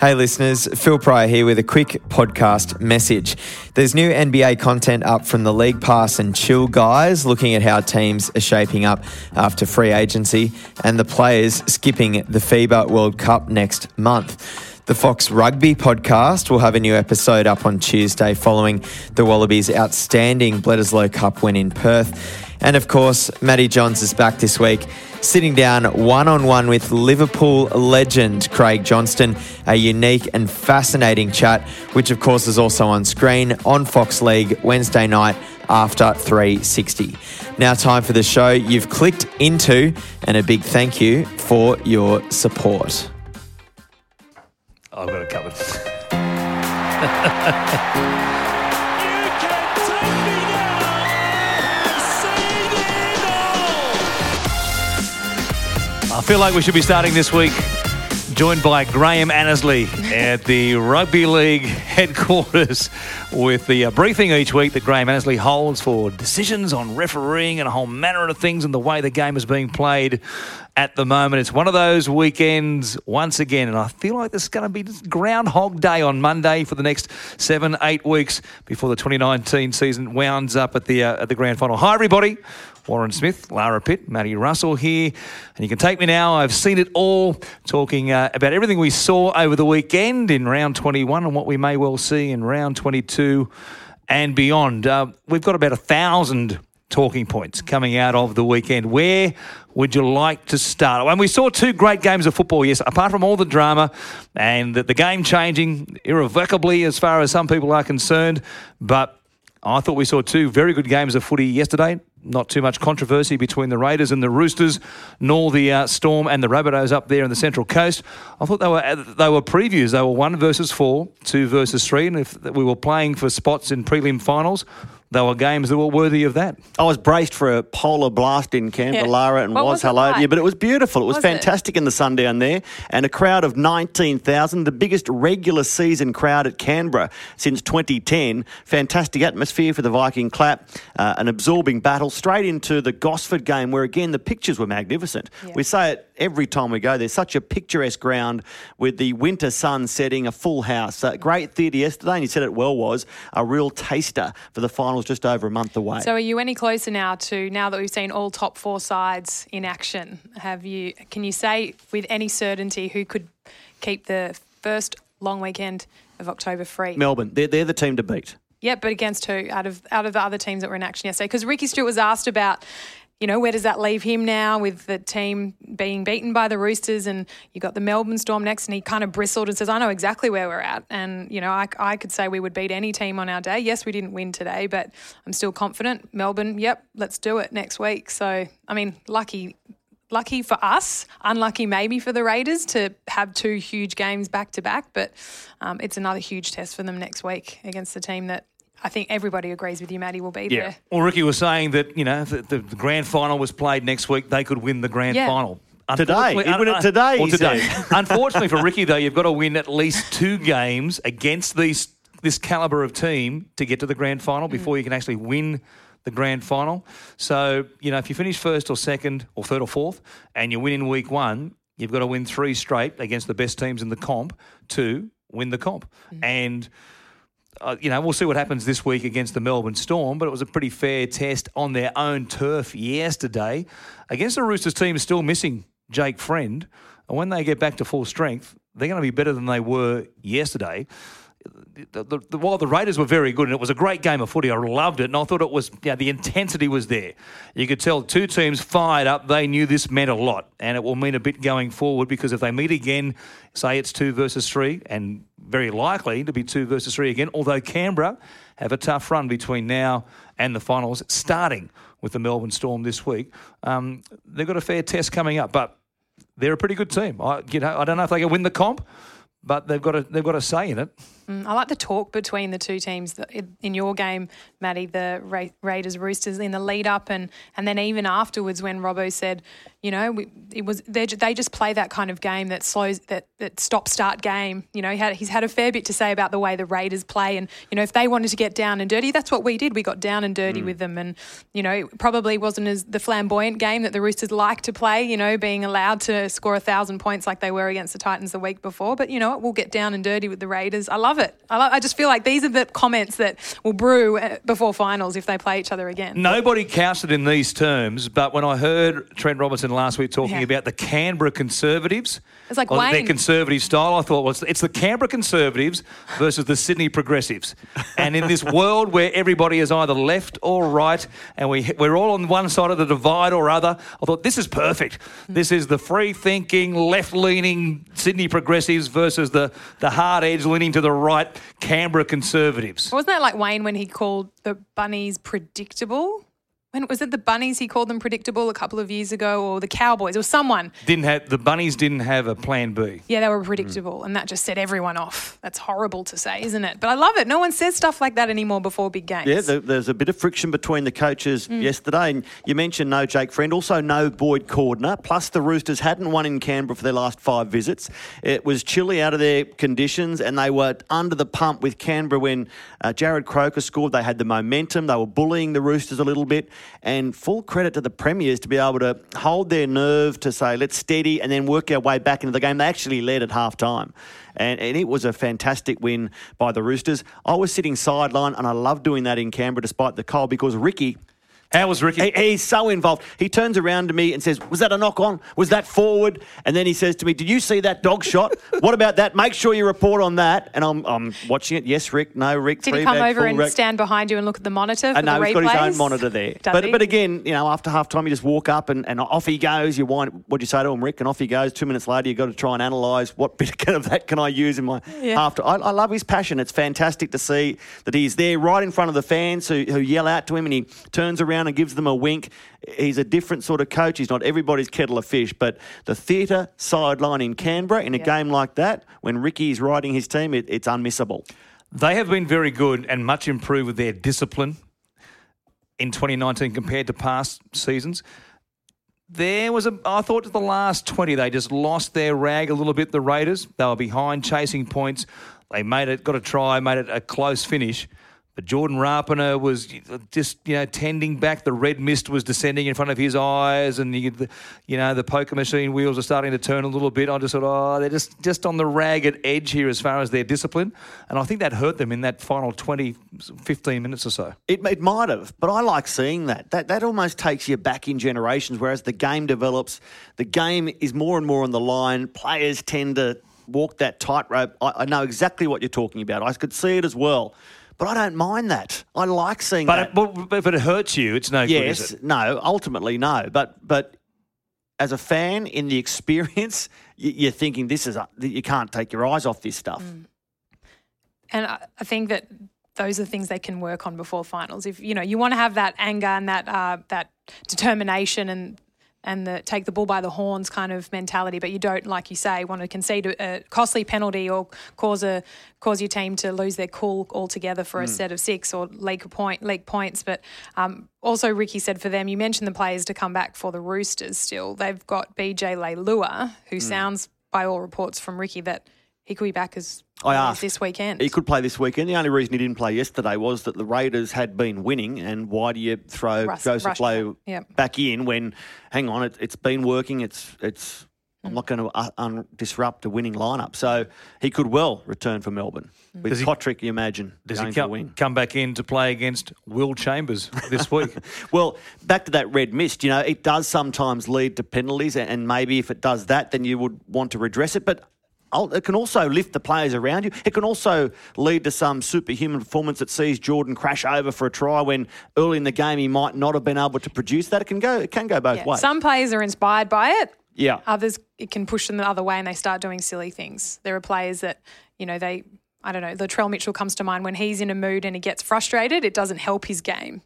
Hey listeners, Phil Pryor here with a quick podcast message. There's new NBA content up from the League Pass and Chill guys looking at how teams are shaping up after free agency and the players skipping the FIBA World Cup next month. The Fox Rugby podcast will have a new episode up on Tuesday following the Wallabies' outstanding Bledisloe Cup win in Perth. And of course, Matty Johns is back this week, sitting down one on one with Liverpool legend Craig Johnston. A unique and fascinating chat, which of course is also on screen on Fox League Wednesday night after 360. Now, time for the show you've clicked into, and a big thank you for your support. I've got it covered. I feel like we should be starting this week joined by Graham Annesley at the Rugby League headquarters with the uh, briefing each week that Graham Annesley holds for decisions on refereeing and a whole manner of things and the way the game is being played at the moment. It's one of those weekends once again, and I feel like this is going to be Groundhog Day on Monday for the next seven, eight weeks before the 2019 season wounds up at the uh, at the grand final. Hi, everybody. Warren Smith, Lara Pitt, Matty Russell here. And you can take me now. I've seen it all, talking uh, about everything we saw over the weekend in round 21 and what we may well see in round 22 and beyond. Uh, we've got about a thousand talking points coming out of the weekend. Where would you like to start? And we saw two great games of football, yes, apart from all the drama and the, the game changing irrevocably as far as some people are concerned. But I thought we saw two very good games of footy yesterday not too much controversy between the Raiders and the Roosters, nor the uh, Storm and the Rabbitohs up there in the Central Coast. I thought they were uh, they were previews. They were one versus four, two versus three, and if we were playing for spots in prelim finals, they were games that were worthy of that. I was braced for a polar blast in Canberra, yeah. and what was, was hello like? to you, but it was beautiful. It was, was fantastic it? in the sun down there, and a crowd of 19,000, the biggest regular season crowd at Canberra since 2010. Fantastic atmosphere for the Viking clap, uh, an absorbing battle straight into the Gosford game, where again the pictures were magnificent. Yeah. We say it every time we go. There's such a picturesque ground with the winter sun setting, a full house. Uh, great theatre yesterday, and you said it well was a real taster for the finals just over a month away. So, are you any closer now to now that we've seen all top four sides in action? Have you? Can you say with any certainty who could keep the first long weekend of October free? Melbourne. They're, they're the team to beat. Yeah, but against who out of out of the other teams that were in action yesterday? Because Ricky Stewart was asked about you know, where does that leave him now with the team being beaten by the Roosters and you got the Melbourne Storm next? And he kind of bristled and says, I know exactly where we're at. And, you know, I, I could say we would beat any team on our day. Yes, we didn't win today, but I'm still confident. Melbourne, yep, let's do it next week. So, I mean, lucky. Lucky for us, unlucky maybe for the Raiders to have two huge games back to back, but um, it's another huge test for them next week against the team that I think everybody agrees with you, Matty will be yeah. there. Well, Ricky was saying that, you know, the, the, grand final was played next week, they could win the grand yeah. final. Today, he'd win it today. Well, today. Unfortunately for Ricky, though, you've got to win at least two games against these this caliber of team to get to the grand final before mm. you can actually win the grand final. So, you know, if you finish first or second or third or fourth and you win in week one, you've got to win three straight against the best teams in the comp to win the comp. Mm. And uh, you know, we'll see what happens this week against the Melbourne Storm, but it was a pretty fair test on their own turf yesterday against the Roosters team still missing Jake Friend. And when they get back to full strength, they're going to be better than they were yesterday the, the, the, while the Raiders were very good and it was a great game of footy, I loved it, and I thought it was yeah, the intensity was there. You could tell two teams fired up. They knew this meant a lot, and it will mean a bit going forward because if they meet again, say it's two versus three, and very likely to be two versus three again. Although Canberra have a tough run between now and the finals, starting with the Melbourne Storm this week. Um, they've got a fair test coming up, but they're a pretty good team. I, you know, I don't know if they can win the comp, but they've got a they've got a say in it. Mm, I like the talk between the two teams in your game, Matty, the Ra- Raiders Roosters in the lead up and, and then even afterwards when Robbo said, you know, we, it was they just play that kind of game that slows that that stop start game. You know, he had, he's had a fair bit to say about the way the Raiders play, and you know, if they wanted to get down and dirty, that's what we did. We got down and dirty mm. with them, and you know, it probably wasn't as the flamboyant game that the Roosters like to play. You know, being allowed to score a thousand points like they were against the Titans the week before, but you know, we'll get down and dirty with the Raiders. I love it. I, love, I just feel like these are the comments that will brew uh, before finals if they play each other again. Nobody cast it in these terms, but when I heard Trent Robinson last week talking yeah. about the Canberra Conservatives. It's like Wayne. Their conservative style, I thought, was it's the Canberra Conservatives versus the Sydney Progressives. and in this world where everybody is either left or right, and we, we're all on one side of the divide or other, I thought this is perfect. This is the free thinking, left leaning Sydney Progressives versus the, the hard edge leaning to the right Canberra Conservatives. Wasn't that like Wayne when he called the bunnies predictable? When was it the bunnies he called them predictable a couple of years ago or the cowboys or someone? Didn't have the bunnies didn't have a plan b. Yeah they were predictable mm. and that just set everyone off. That's horrible to say isn't it? But i love it. No one says stuff like that anymore before big games. Yeah there's a bit of friction between the coaches mm. yesterday and you mentioned no jake friend also no boyd cordner plus the roosters hadn't won in canberra for their last five visits. It was chilly out of their conditions and they were under the pump with canberra when uh, jarrod croker scored. They had the momentum. They were bullying the roosters a little bit and full credit to the Premiers to be able to hold their nerve to say, let's steady and then work our way back into the game. They actually led at half time. And, and, it was a fantastic win by the Roosters. I was sitting sideline and I love doing that in Canberra despite the cold because Ricky how was Ricky? He, he's so involved. He turns around to me and says, Was that a knock on? Was that forward? And then he says to me, Did you see that dog shot? what about that? Make sure you report on that. And I'm, I'm watching it. Yes, Rick. No, Rick. Did he come over and rec- stand behind you and look at the monitor for uh, no, the he's got his own monitor there. but, but again, you know, after half time, you just walk up and, and off he goes. You wind, what'd you say to him, Rick? And off he goes. Two minutes later, you've got to try and analyse what bit of that can I use in my yeah. after. I, I love his passion. It's fantastic to see that he's there right in front of the fans who, who yell out to him and he turns around and gives them a wink he's a different sort of coach. He's not everybody's kettle of fish, but the theatre sideline in Canberra in a yeah. game like that, when Ricky is riding his team, it, it's unmissable. They have been very good and much improved with their discipline in 2019 compared to past seasons. There was a, I thought, to the last 20, they just lost their rag a little bit, the Raiders. They were behind chasing points. They made it, got a try, made it a close finish. But Jordan Rapana was uh, just, you know, tending back. The red mist was descending in front of his eyes, and you, you know the poker machine wheels are starting to turn a little bit. I just thought, oh, they're just just on the ragged edge here as far as their discipline, and I think that hurt them in that final 20, 15 minutes or so. It, it might have, but I like seeing that. That that almost takes you back in generations. Whereas the game develops, the game is more and more on the line. Players tend to walk that tightrope. I, I know exactly what you're talking about. I could see it as well but I don't mind that. I like seeing but that. It, but if it hurts you, it's no yes, good, no, ultimately no. But but as a fan, in the experience, you're thinking this is a, you can't take your eyes off this stuff. Mm. And I think that those are things they can work on before finals. If you know you want to have that anger and that uh, that determination and and the take the bull by the horns kind of mentality, but you don't, like you say, want to concede a costly penalty or cause a cause your team to lose their cool altogether for mm. a set of six or leak a point, leak points. But um, also, Ricky said for them, you mentioned the players to come back for the Roosters. Still, they've got BJ Leilua, who mm. sounds, by all reports from Ricky, that he could be back as I asked this weekend. He could play this weekend. The only reason he didn't play yesterday was that the Raiders had been winning, and why do you throw Russ, Joseph Lowe yep. back in when? Hang on, it, has been working. It's it's. I'm not going to uh, un- disrupt a winning lineup, so he could well return for Melbourne with does Cotric. You imagine does he come, come back in to play against Will Chambers this week? well, back to that red mist. You know, it does sometimes lead to penalties, and maybe if it does that, then you would want to redress it. But it can also lift the players around you. It can also lead to some superhuman performance that sees Jordan crash over for a try when early in the game he might not have been able to produce that. It can go. It can go both yeah. ways. Some players are inspired by it. Yeah. Others it can push them the other way and they start doing silly things. There are players that you know they. I don't know. The Latrell Mitchell comes to mind when he's in a mood and he gets frustrated. It doesn't help his game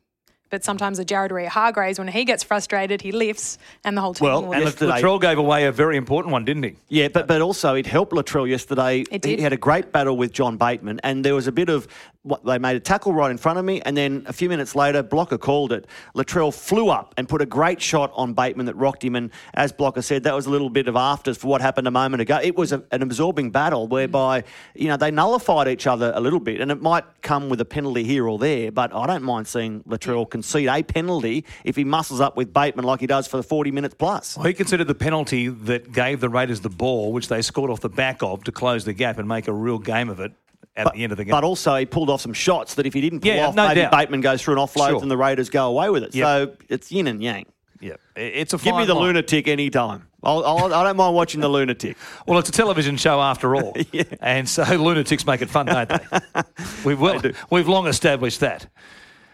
But sometimes a Jared Waerea-Hargreaves, when he gets frustrated, he lifts and the whole team Well, will and lift. Latrell gave away a very important one, didn't he? Yeah, but but also it helped Latrell yesterday. It did. He had a great battle with John Bateman, and there was a bit of what they made a tackle right in front of me, and then a few minutes later, Blocker called it. Latrell flew up and put a great shot on Bateman that rocked him, and as Blocker said, that was a little bit of afters for what happened a moment ago. It was a, an absorbing battle whereby you know they nullified each other a little bit, and it might come with a penalty here or there, but I don't mind seeing Latrell concede a penalty if he muscles up with Bateman like he does for the forty minutes plus. Well, he considered the penalty that gave the Raiders the ball, which they scored off the back of to close the gap and make a real game of it at the end of the game. But also, he pulled off some shots that if he didn't pull Yeah, off, no maybe doubt. Bateman goes through an offload Sure. and the Raiders go away with it. Yep. So it's yin and yang. yeah, it's a Give me the line. lunatic any time. I'll, I'll, I don't mind watching the lunatic. Well, it's a television show after all, and so lunatics make it fun, don't they? we've well, we've long established that.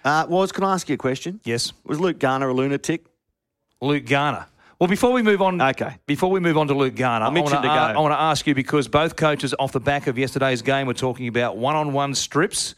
Uh, was can I ask you a question? Yes, Was Luke Garner a lunatic? Luke Garner. Well, before we move on, Okay. Before we move on to Luke Garner, I I'm want to to go. I want to ask you because both coaches, off the back of yesterday's game, were talking about one-on-one strips.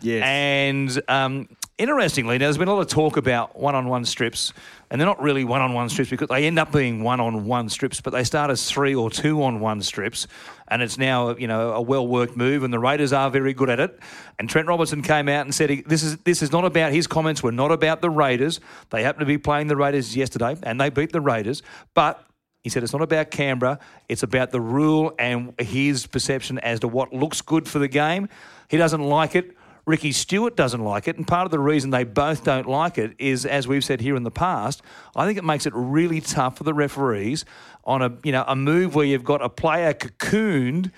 Yes. And um, interestingly, there's been a lot of talk about one-on-one strips, and they're not really one-on-one strips because they end up being one-on-one strips, but they start as three or two-on-one strips, and it's now you know a well-worked move, and the Raiders are very good at it. And Trent Robinson came out and said this is this is not about his comments were not about the Raiders. They happened to be playing the Raiders yesterday, and they beat the Raiders, but. He said it's not about Canberra, it's about the rule and his perception as to what looks good for the game. He doesn't like it. Ricky Stewart doesn't like it, and part of the reason they both don't like it is, as we've said here in the past, I think it makes it really tough for the referees on a you know a move where you've got a player cocooned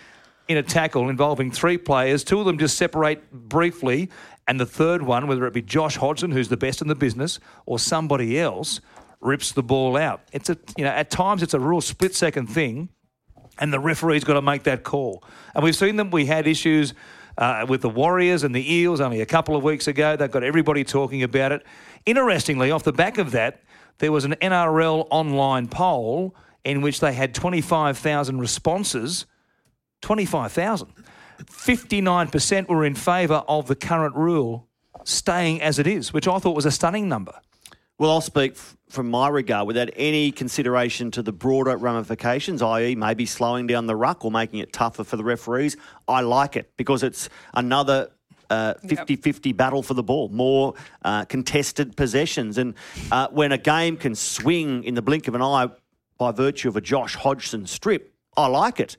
in a tackle involving three players. Two of them just separate briefly, and the third one, whether it be Josh Hodgson, who's the best in the business, or somebody else, rips the ball out. It's a you know at times it's a real split second thing and the referee's got to make that call. And we've seen them. We had issues uh, with the Warriors and the Eels only a couple of weeks ago. They've got everybody talking about it. Interestingly, off the back of that, there was an NRL online poll in which they had 25,000 responses. 25,000. 59% were in favour of the current rule staying as it is, which I thought was a stunning number. Well, I'll speak from my regard without any consideration to the broader ramifications, i.e., maybe slowing down the ruck or making it tougher for the referees. I like it because it's another. Uh, 50-50 battle for the ball, more uh, contested possessions, and uh, when a game can swing in the blink of an eye by virtue of a Josh Hodgson strip, I like it.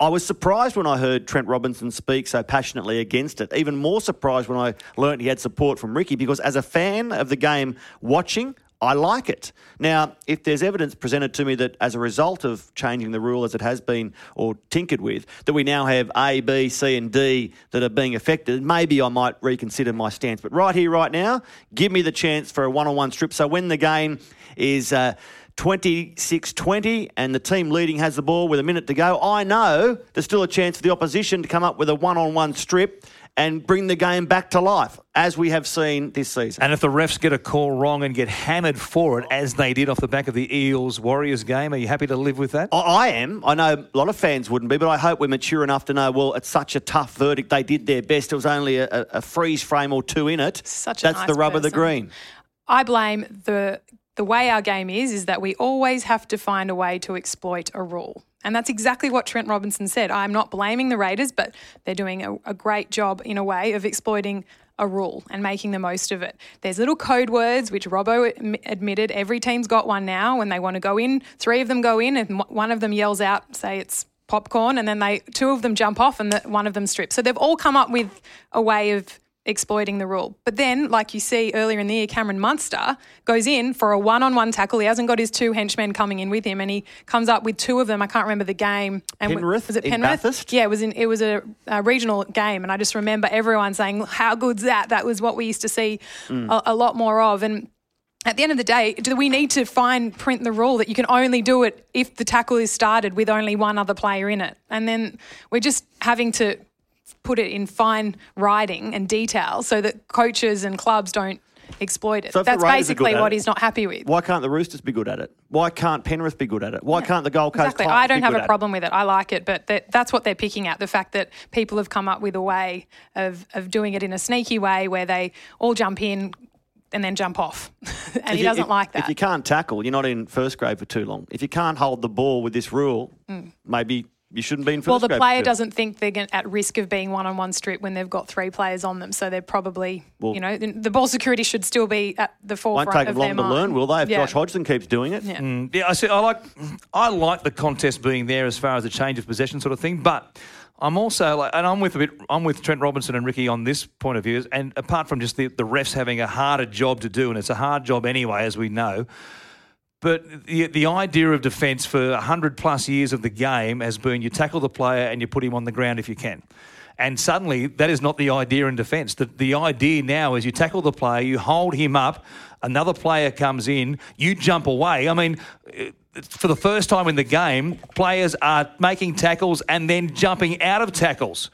I was surprised when I heard Trent Robinson speak so passionately against it. Even more surprised when I learnt he had support from Ricky because, as a fan of the game watching, I like it. Now, if there's evidence presented to me that as a result of changing the rule as it has been or tinkered with, that we now have A, B, C, and D that are being affected, maybe I might reconsider my stance. But right here, right now, give me the chance for a one on one strip. So when the game is. Uh, 26 20, and the team leading has the ball with a minute to go. I know there's still a chance for the opposition to come up with a one on one strip and bring the game back to life, as we have seen this season. And if the refs get a call wrong and get hammered for it, as they did off the back of the Eels Warriors game, are you happy to live with that? I- I am. I know a lot of fans wouldn't be, but I hope we're mature enough to know. Well, it's such a tough verdict. They did their best. It was only a, a, a freeze frame or two in it. Such a That's nice the rub of the green. I blame the the way our game is is that we always have to find a way to exploit a rule. And that's exactly what Trent Robinson said. I'm not blaming the Raiders, but they're doing a, a great job in a way of exploiting a rule and making the most of it. There's little code words, which Robbo admitted every team's got one now. When they want to go in, three of them go in, and one- of them yells out, say it's popcorn, and then they two of them jump off, and the, one of them strips. So they've all come up with a way of exploiting the rule. But then, like you see earlier in the year, Cameron Munster goes in for a one-on-one tackle. He hasn't got his two henchmen coming in with him, and he comes up with two of them. I can't remember the game. And Penrith was it Penrith? Bathurst? Yeah, it was in. It was a, a regional game, and I just remember everyone saying, "How good's that?" That was what we used to see mm. a, a lot more of, and. At the end of the day, do we need to fine print the rule that you can only do it if the tackle is started with only one other player in it? And then we're just having to put it in fine writing and detail so that coaches and clubs don't exploit it. So That's Raiders are good basically what it, he's not happy with. Why can't the Roosters be good at it? Why can't Penrith be good at it? Why can't the Gold Coast Exactly. I don't have a at it? problem with it. I like it, but that, that's what they're picking at the fact that people have come up with a way of, of doing it in a sneaky way where they all jump in, and then jump off. and he doesn't if, like that. If you can't tackle, you're not in first grade for too long. If you can't hold the ball with this rule, mm. maybe you shouldn't be in first Well, the player doesn't think they're at risk of being one on one strip when they've got three players on them. So they're probably, well, you know, the ball security should still be at the forefront. Won't take them long to learn, will they? If yeah. Josh Hodgson keeps doing it, yeah. Mm, yeah, I see. I like, I like the contest being there as far as the change of possession sort of thing, but. I'm also like, and I'm with a bit, I'm with Trent Robinson and Ricky on this point of view. And apart from just the, the refs having a harder job to do, and it's a hard job anyway, as we know. But the, the idea of defence for 100 plus years of the game has been you tackle the player and you put him on the ground if you can. And suddenly, that is not the idea in defence. The, the idea now is you tackle the player, you hold him up, another player comes in, you jump away. I mean, eh, for the first time in the game, players are making tackles and then jumping out of tackles.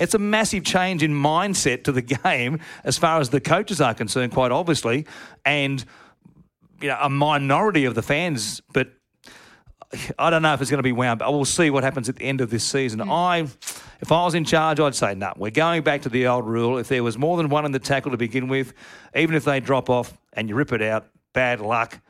It's a massive change in mindset to the game as far as the coaches are concerned, quite obviously. And you know, a minority of the fans, but I don't know if it's going to be wound. But we'll see what happens at the end of this season. Mm. I, if I was in charge, I'd say no. We're going back to the old rule. If there was more than one in the tackle to begin with, even if they drop off and you rip it out, bad luck.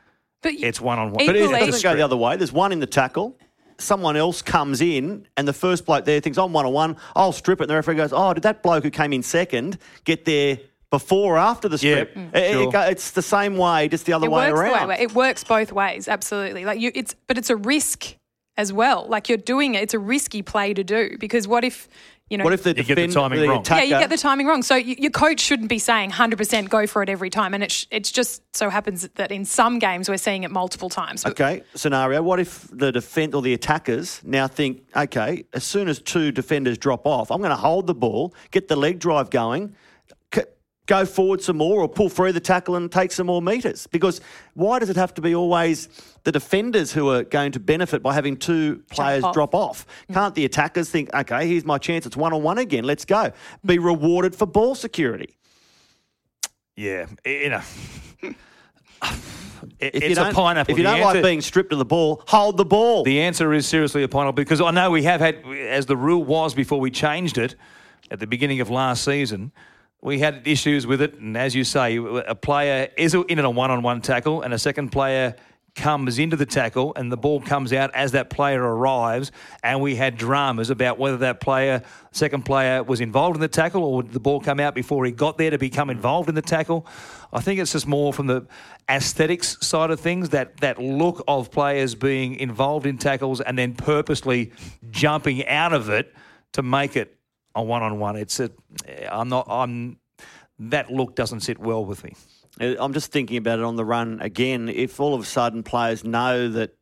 But it's one on one. But it doesn't go the other way. There's one in the tackle. Someone else comes in, and the first bloke there thinks, I'm one on one. I'll strip it. And the referee goes, Oh, did that bloke who came in second get there before or after the strip. Yeah, it, sure. it, it's the same way, just the other it way around. Way, it works both ways, absolutely. Like you, it's but it's a risk as well. Like you're doing it, it's a risky play to do because what if you know, what if the you defend, get the timing the wrong? Attacker, yeah, you get the timing wrong. So you, your coach shouldn't be saying 100% go for it every time. And it sh- it's just so happens that in some games we're seeing it multiple times. Okay, scenario. What if the defend or the attackers now think, okay, as soon as two defenders drop off, I'm going to hold the ball, get the leg drive going, go forward some more or pull through the tackle and take some more metres. Because why does it have to be always the defenders who are going to benefit by having two players off. drop off? Mm. Can't the attackers think, okay, here's my chance, it's one on one again, let's go? Be rewarded for ball security. Yeah, you know. if it's a pineapple. If you the don't answer, like being stripped of the ball, hold the ball. The answer is seriously a pineapple because I know we have had, as the rule was before we changed it at the beginning of last season, we had issues with it, and as you say, a player is in a one-on-one tackle, and a second player comes into the tackle, and the ball comes out as that player arrives, and we had dramas about whether that player, second player, was involved in the tackle, or would the ball come out before he got there to become involved in the tackle. I think it's just more from the aesthetics side of things that that look of players being involved in tackles and then purposely jumping out of it to make it a one on one. It's a, I'm not, I'm, that look doesn't sit well with me. Uh, I'm just thinking about it on the run again. If all of a sudden players know that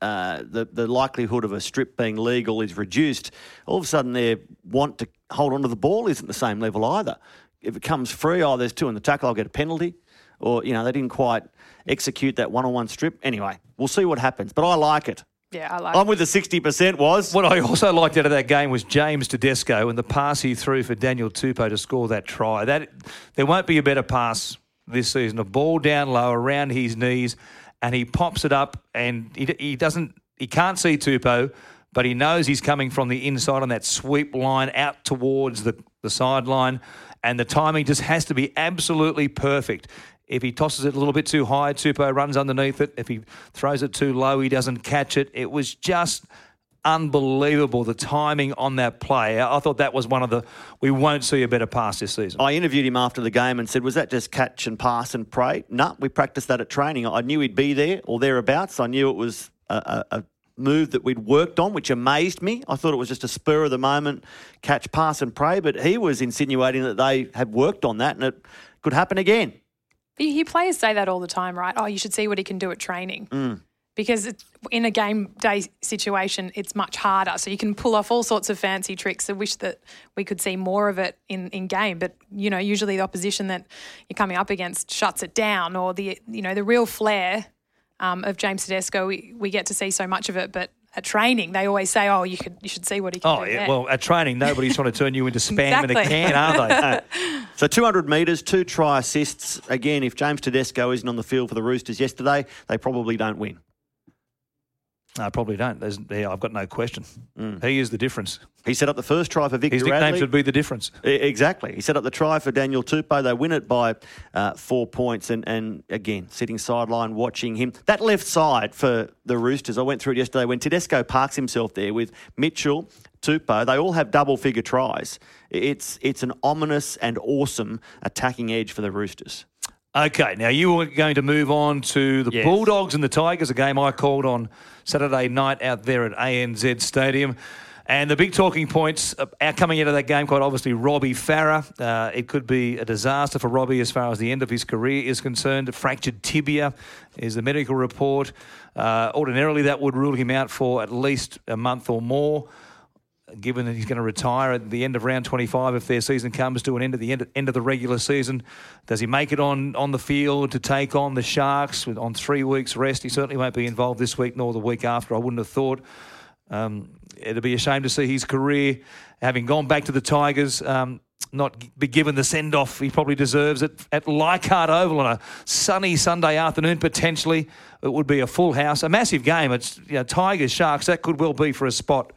uh, the the likelihood of a strip being legal is reduced, all of a sudden their want to hold on to the ball isn't the same level either. If it comes free, oh, there's two in the tackle, I'll get a penalty. Or, you know, they didn't quite execute that one on one strip. Anyway, we'll see what happens. But I like it. Yeah, I like I'm with the 60% was. What I also liked out of that game was James Tedesco and the pass he threw for Daniel Tupou to score that try. That There won't be a better pass this season. A ball down low around his knees and he pops it up and he, he doesn't, he can't see Tupou, but he knows he's coming from the inside on that sweep line out towards the, the sideline and the timing just has to be absolutely perfect. If he tosses it a little bit too high, Tupou runs underneath it. If he throws it too low, he doesn't catch it. It was just unbelievable the timing on that play. I thought that was one of the we won't see a better pass this season. I interviewed him after the game and said, "Was that just catch and pass and pray?" No, nah, we practiced that at training. I knew he'd be there or thereabouts. I knew it was a, a, a move that we'd worked on, which amazed me. I thought it was just a spur of the moment catch, pass, and pray, but he was insinuating that they had worked on that and it could happen again. You players say that all the time, right? Oh, you should see what he can do at training. Mm. Because in a game day situation, it's much harder. So you can pull off all sorts of fancy tricks. I wish that we could see more of it in, in game. But, you know, usually the opposition that you're coming up against shuts it down or the, you know, the real flair um, of James Tedesco, we, we get to see so much of it. But at training, they always say, "Oh, you could, you should see what he can oh, do." Oh yeah. There. Well, at training, nobody's trying to turn you into spam exactly. in a can, are they? so, 200 metres, two try assists. Again, if James Tedesco isn't on the field for the Roosters yesterday, they probably don't win. I probably don't. There's, yeah, I've got no question. Mm. He is the difference. He set up the first try for Victor His nickname Radley. should be the difference. Exactly. He set up the try for Daniel Tupou. They win it by uh, four points. And, and again, sitting sideline watching him. That left side for the Roosters, I went through it yesterday when Tedesco parks himself there with Mitchell, Tupou. They all have double figure tries. It's, it's an ominous and awesome attacking edge for the Roosters. Okay, now you are going to move on to the yes. Bulldogs and the Tigers, a game I called on Saturday night out there at ANZ Stadium. And the big talking points uh, coming out of that game, quite obviously, Robbie Farah. Uh, it could be a disaster for Robbie as far as the end of his career is concerned. A fractured tibia is the medical report. Uh, ordinarily, that would rule him out for at least a month or more given that he's going to retire at the end of round 25 if their season comes to an end at the end, end of the regular season. Does he make it on, on the field to take on the Sharks on three weeks' rest? He certainly won't be involved this week nor the week after, I wouldn't have thought. Um, it'd be a shame to see his career, having gone back to the Tigers, um, not be given the send off he probably deserves at, at Leichhardt Oval on a sunny Sunday afternoon, potentially. It would be a full house, a massive game. It's you know, Tigers, Sharks, that could well be for a spot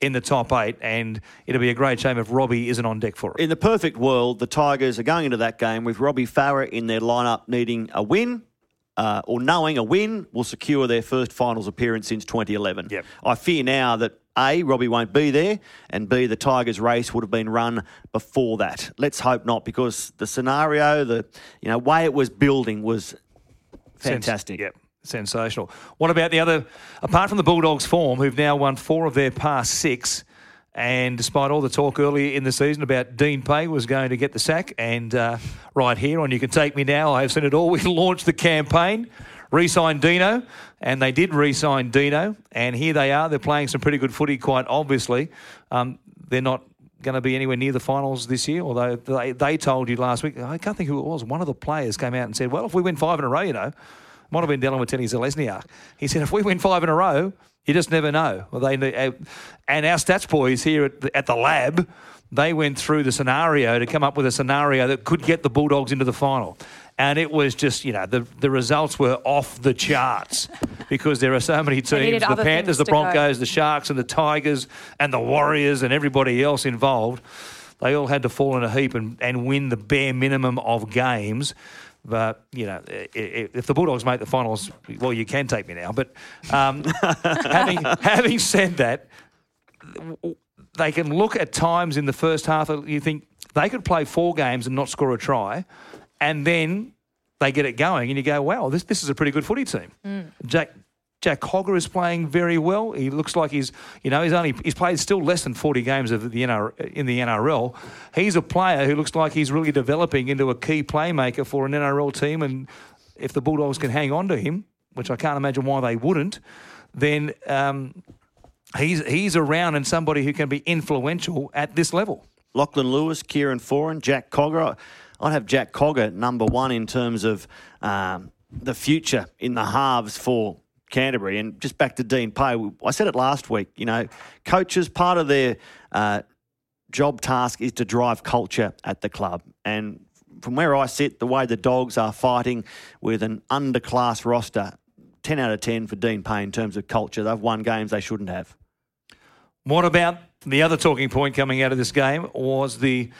in the top eight, and it'll be a great shame if Robbie isn't on deck for it. In the perfect world, the Tigers are going into that game with Robbie Farah in their lineup needing a win. Uh, or knowing a win will secure their first finals appearance since 2011. Yep. I fear now that A, Robbie won't be there, and B, the Tigers race would have been run before that. Let's hope not, because the scenario, the you know way it was building was fantastic. Sense, yep sensational. What about the other, apart from the Bulldogs' form, who've now won four of their past six, and despite all the talk earlier in the season about Dean Pay was going to get the sack, and uh, right here on You Can Take Me Now, I have seen it all. We launched the campaign, re signed Dino, and they did re sign Dino, and here they are. They're playing some pretty good footy, quite obviously. Um, they're not going to be anywhere near the finals this year, although they, they told you last week, I can't think who it was, one of the players came out and said, well, if we win five in a row, you know, might have been dealing with Watene-Zelezniak. He said, if we win five in a row, you just never know. Well, they uh, and our stats boys here at the, at the lab, they went through the scenario to come up with a scenario that could get the Bulldogs into the final. And it was just, you know, the, the results were off the charts because there are so many teams the Panthers, the Broncos, go. the Sharks, and the Tigers, and the Warriors, and everybody else involved. They all had to fall in a heap and, and win the bare minimum of games. But you know, if the Bulldogs make the finals, well, you can take me now. But um, having having said that, they can look at times in the first half. You think they could play four games and not score a try, and then they get it going, and you go, "Wow, this this is a pretty good footy team." Mm. Jack Jack Cogger is playing very well. He looks like he's, you know, he's only he's played still less than 40 games of the NR, in the NRL. He's a player who looks like he's really developing into a key playmaker for an NRL team. And if the Bulldogs can hang on to him, which I can't imagine why they wouldn't, then um, he's he's around and somebody who can be influential at this level. Lachlan Lewis, Kieran Foran, Jack Cogger. I'd have Jack Cogger number one in terms of um, the future in the halves for Canterbury. And just back to Dean Pay, I said it last week. You know, coaches part of their uh, job task is to drive culture at the club, and from where I sit, the way the Dogs are fighting with an underclass roster, ten out of ten for Dean Pay in terms of culture. They've won games they shouldn't have. What about the other talking point coming out of this game was the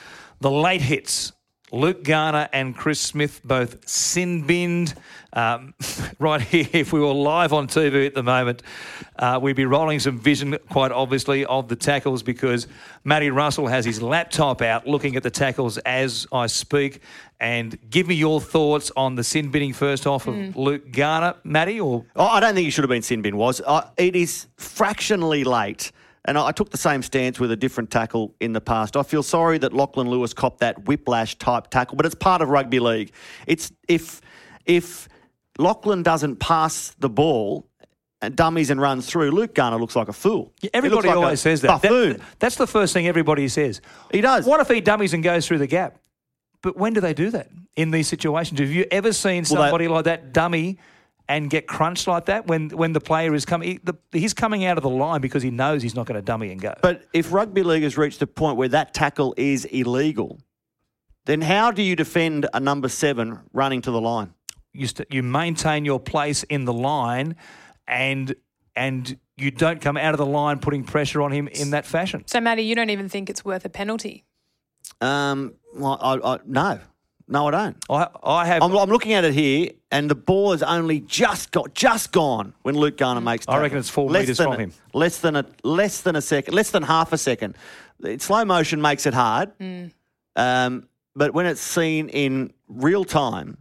the late hits Luke Garner and Chris Smith both sin binned. Um, right here, if we were live on TV at the moment, uh, we'd be rolling some vision, quite obviously, of the tackles because Matty Russell has his laptop out looking at the tackles as I speak. And give me your thoughts on the sin binning first off of mm. Luke Garner, Matty, or oh, I don't think he should have been sin bin. Was uh, it is fractionally late. And I took the same stance with a different tackle in the past. I feel sorry that Lachlan Lewis copped that whiplash type tackle, but it's part of rugby league. It's if if Lachlan doesn't pass the ball and dummies and runs through, Luke Garner looks like a fool. Yeah, everybody like always says that. that. That's the first thing everybody says. He does. What if he dummies and goes through the gap? But when do they do that in these situations? Have you ever seen somebody well, they, like that dummy? And get crunched like that when when the player is coming. He, the, he's coming out of the line because he knows he's not going to dummy and go. But if rugby league has reached a point where that tackle is illegal, then how do you defend a number seven running to the line? You st- you maintain your place in the line, and and you don't come out of the line putting pressure on him in that fashion. So, Matty, you don't even think it's worth a penalty? Um, well, I, I, no, no, I don't. I, I have. I'm, I'm, looking at it here, and the ball has only just got just gone when Luke Garner makes. I reckon it's four metres from a, him. Less than a less than a second, less than half a second. Slow motion makes it hard, mm. um, but when it's seen in real time,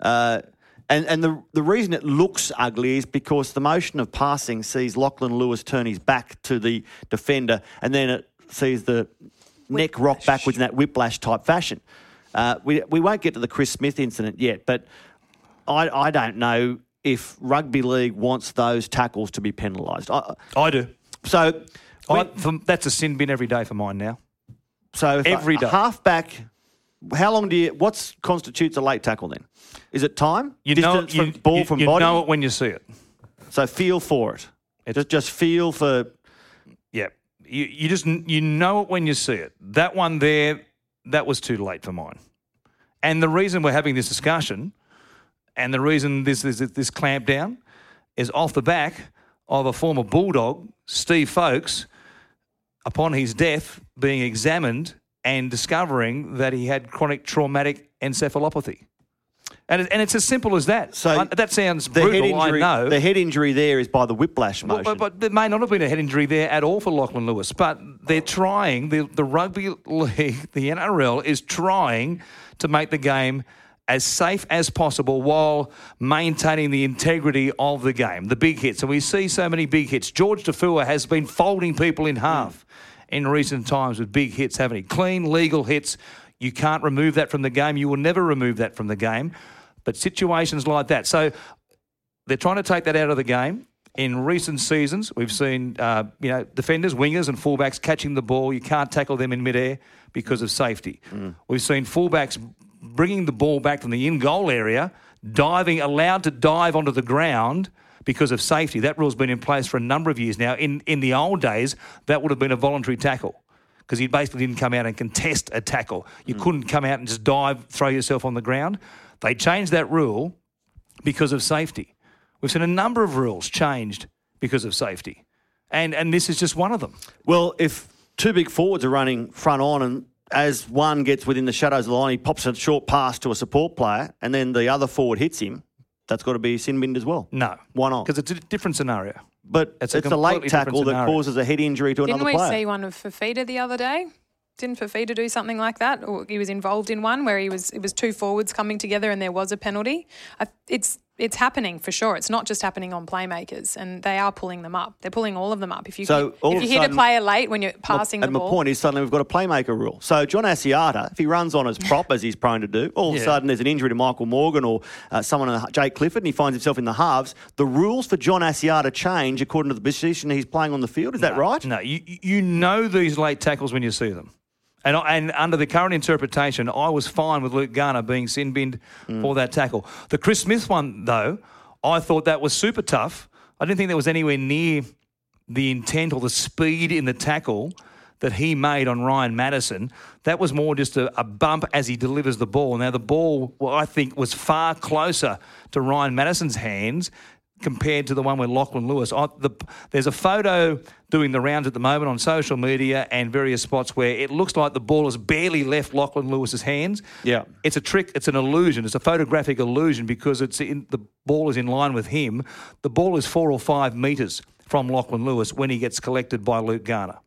uh, and and the the reason it looks ugly is because the motion of passing sees Lachlan Lewis turn his back to the defender, and then it sees the neck rock backwards in that whiplash type fashion. Uh, we, we won't get to the Chris Smith incident yet, but I, I don't know if rugby league wants those tackles to be penalised. I, I do. So I, for, that's a sin bin every day for mine now. So every day, halfback. How long do you? What constitutes a late tackle then? Is it time? You Distance know, you, ball you, from you body. You know it when you see it. So feel for it. It's, just just feel for. Yeah, you you just you know it when you see it. That one there, that was too late for mine. And the reason we're having this discussion, and the reason this this, this clamp down, is off the back of a former bulldog, Steve Folkes, upon his death, being examined and discovering that he had chronic traumatic encephalopathy. And, and it's as simple as that. So I, that sounds brutal, head injury, I know. The head injury there is by the whiplash motion. Well, but, but, there may not have been a head injury there at all for Lachlan Lewis. But they're trying, the, the rugby league, the NRL, is trying to make the game as safe as possible while maintaining the integrity of the game. The big hits. And we see so many big hits. Jorge Taufua has been folding people in half in recent times with big hits, haven't he? Clean, legal hits. You can't remove that from the game. You will never remove that from the game. But situations like that. So they're trying to take that out of the game. In recent seasons, we've seen uh, you know defenders, wingers, and fullbacks catching the ball. You can't tackle them in midair because of safety. Mm. We've seen fullbacks bringing the ball back from the in goal area, diving, allowed to dive onto the ground because of safety. That rule's been in place for a number of years now. In in the old days, that would have been a voluntary tackle because you basically didn't come out and contest a tackle. You mm. couldn't come out and just dive, throw yourself on the ground. They changed that rule because of safety. We've seen a number of rules changed because of safety. And, and this is just one of them. Well, if two big forwards are running front on and as one gets within the shadows of the line, he pops a short pass to a support player and then the other forward hits him, that's got to be sin binned as well. No. Why not? Because it's a different scenario. But it's, it's a, a late tackle that causes a head injury to Didn't another player. Didn't we see one of Fifita the other day? Didn't Fifita do something like that, or he was involved in one where he was it was two forwards coming together and there was a penalty? It's it's happening for sure. It's not just happening on playmakers, and they are pulling them up. They're pulling all of them up. If you so hit, if you hit sudden, a player late when you're passing my, the ball, and my point is suddenly we've got a playmaker rule. So John Asiata, if he runs on as prop as he's prone to do, all yeah. of a sudden there's an injury to Michael Morgan or uh, someone Jake Clifford, and he finds himself in the halves. The rules for John Asiata change according to the position he's playing on the field. Is no, that right? No, you you know these late tackles when you see them. And, and under the current interpretation, I was fine with Luke Garner being sin binned mm. for that tackle. The Chris Smith one, though, I thought that was super tough. I didn't think there was anywhere near the intent or the speed in the tackle that he made on Ryan Matterson. That was more just a, a, bump as he delivers the ball. Now, the ball, well, I think, was far closer to Ryan Matterson's hands compared to the one with Lachlan Lewis. I, the, there's a photo doing the rounds at the moment on social media and various spots where it looks like the ball has barely left Lachlan Lewis's hands. Yeah, it's a trick. It's an illusion. It's a photographic illusion because it's in, the ball is in line with him. The ball is four or five metres from Lachlan Lewis when he gets collected by Luke Garner.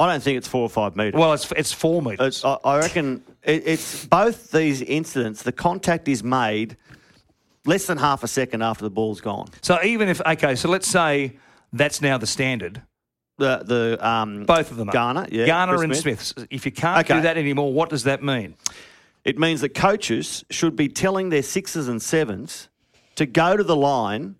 I don't think it's four or five metres. Well, it's it's four metres. I, I reckon it, it's both these incidents. The contact is made less than half a second after the ball's gone. So even if okay, so let's say that's now the standard. The the um, both of them Garner, yeah, Garner Chris and Smith. Smith. If you can't okay. do that anymore, what does that mean? It means that coaches should be telling their sixes and sevens to go to the line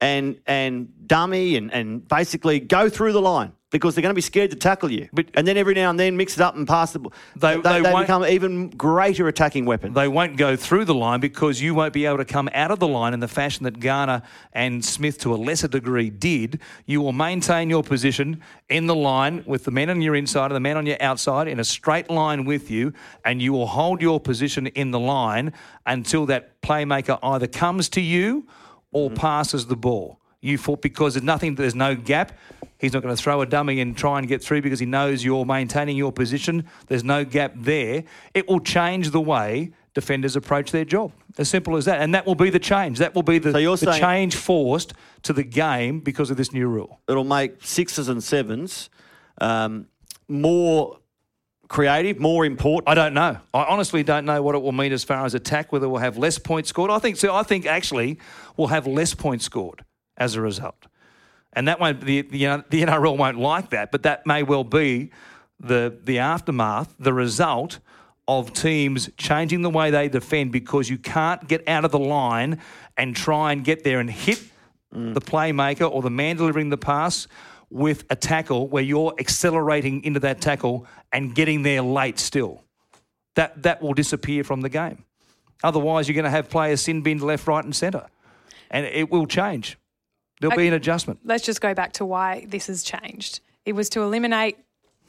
and and dummy and, and basically go through the line because they're going to be scared to tackle you. But, and then every now and then mix it up and pass the ball. They, they, they, they become even greater attacking weapons. They won't go through the line because you won't be able to come out of the line in the fashion that Garner and Smith to a lesser degree did. You will maintain your position in the line with the men on your inside and the men on your outside in a straight line with you, and you will hold your position in the line until that playmaker either comes to you or mm-hmm. passes the ball. You fought because there's nothing, there's no gap. He's not going to throw a dummy and try and get through because he knows you're maintaining your position. There's no gap there. It will change the way defenders approach their job. As simple as that. And that will be the change. That will be the, So the change forced to the game because of this new rule. It'll make sixes and sevens um, more creative, more important. I don't know. I honestly don't know what it will mean as far as attack. Whether we'll have less points scored. I think so. I think actually we'll have less points scored as a result, and that won't. The the, uh, the NRL won't like that, but that may well be the the aftermath, the result of teams changing the way they defend because you can't get out of the line and try and get there and hit the playmaker or the man delivering the pass with a tackle where you're accelerating into that tackle and getting there late still. That that will disappear from the game. Otherwise, you're going to have players sin binned left, right, and centre, and it will change. There'll be an adjustment. Let's just go back to why this has changed. It was to eliminate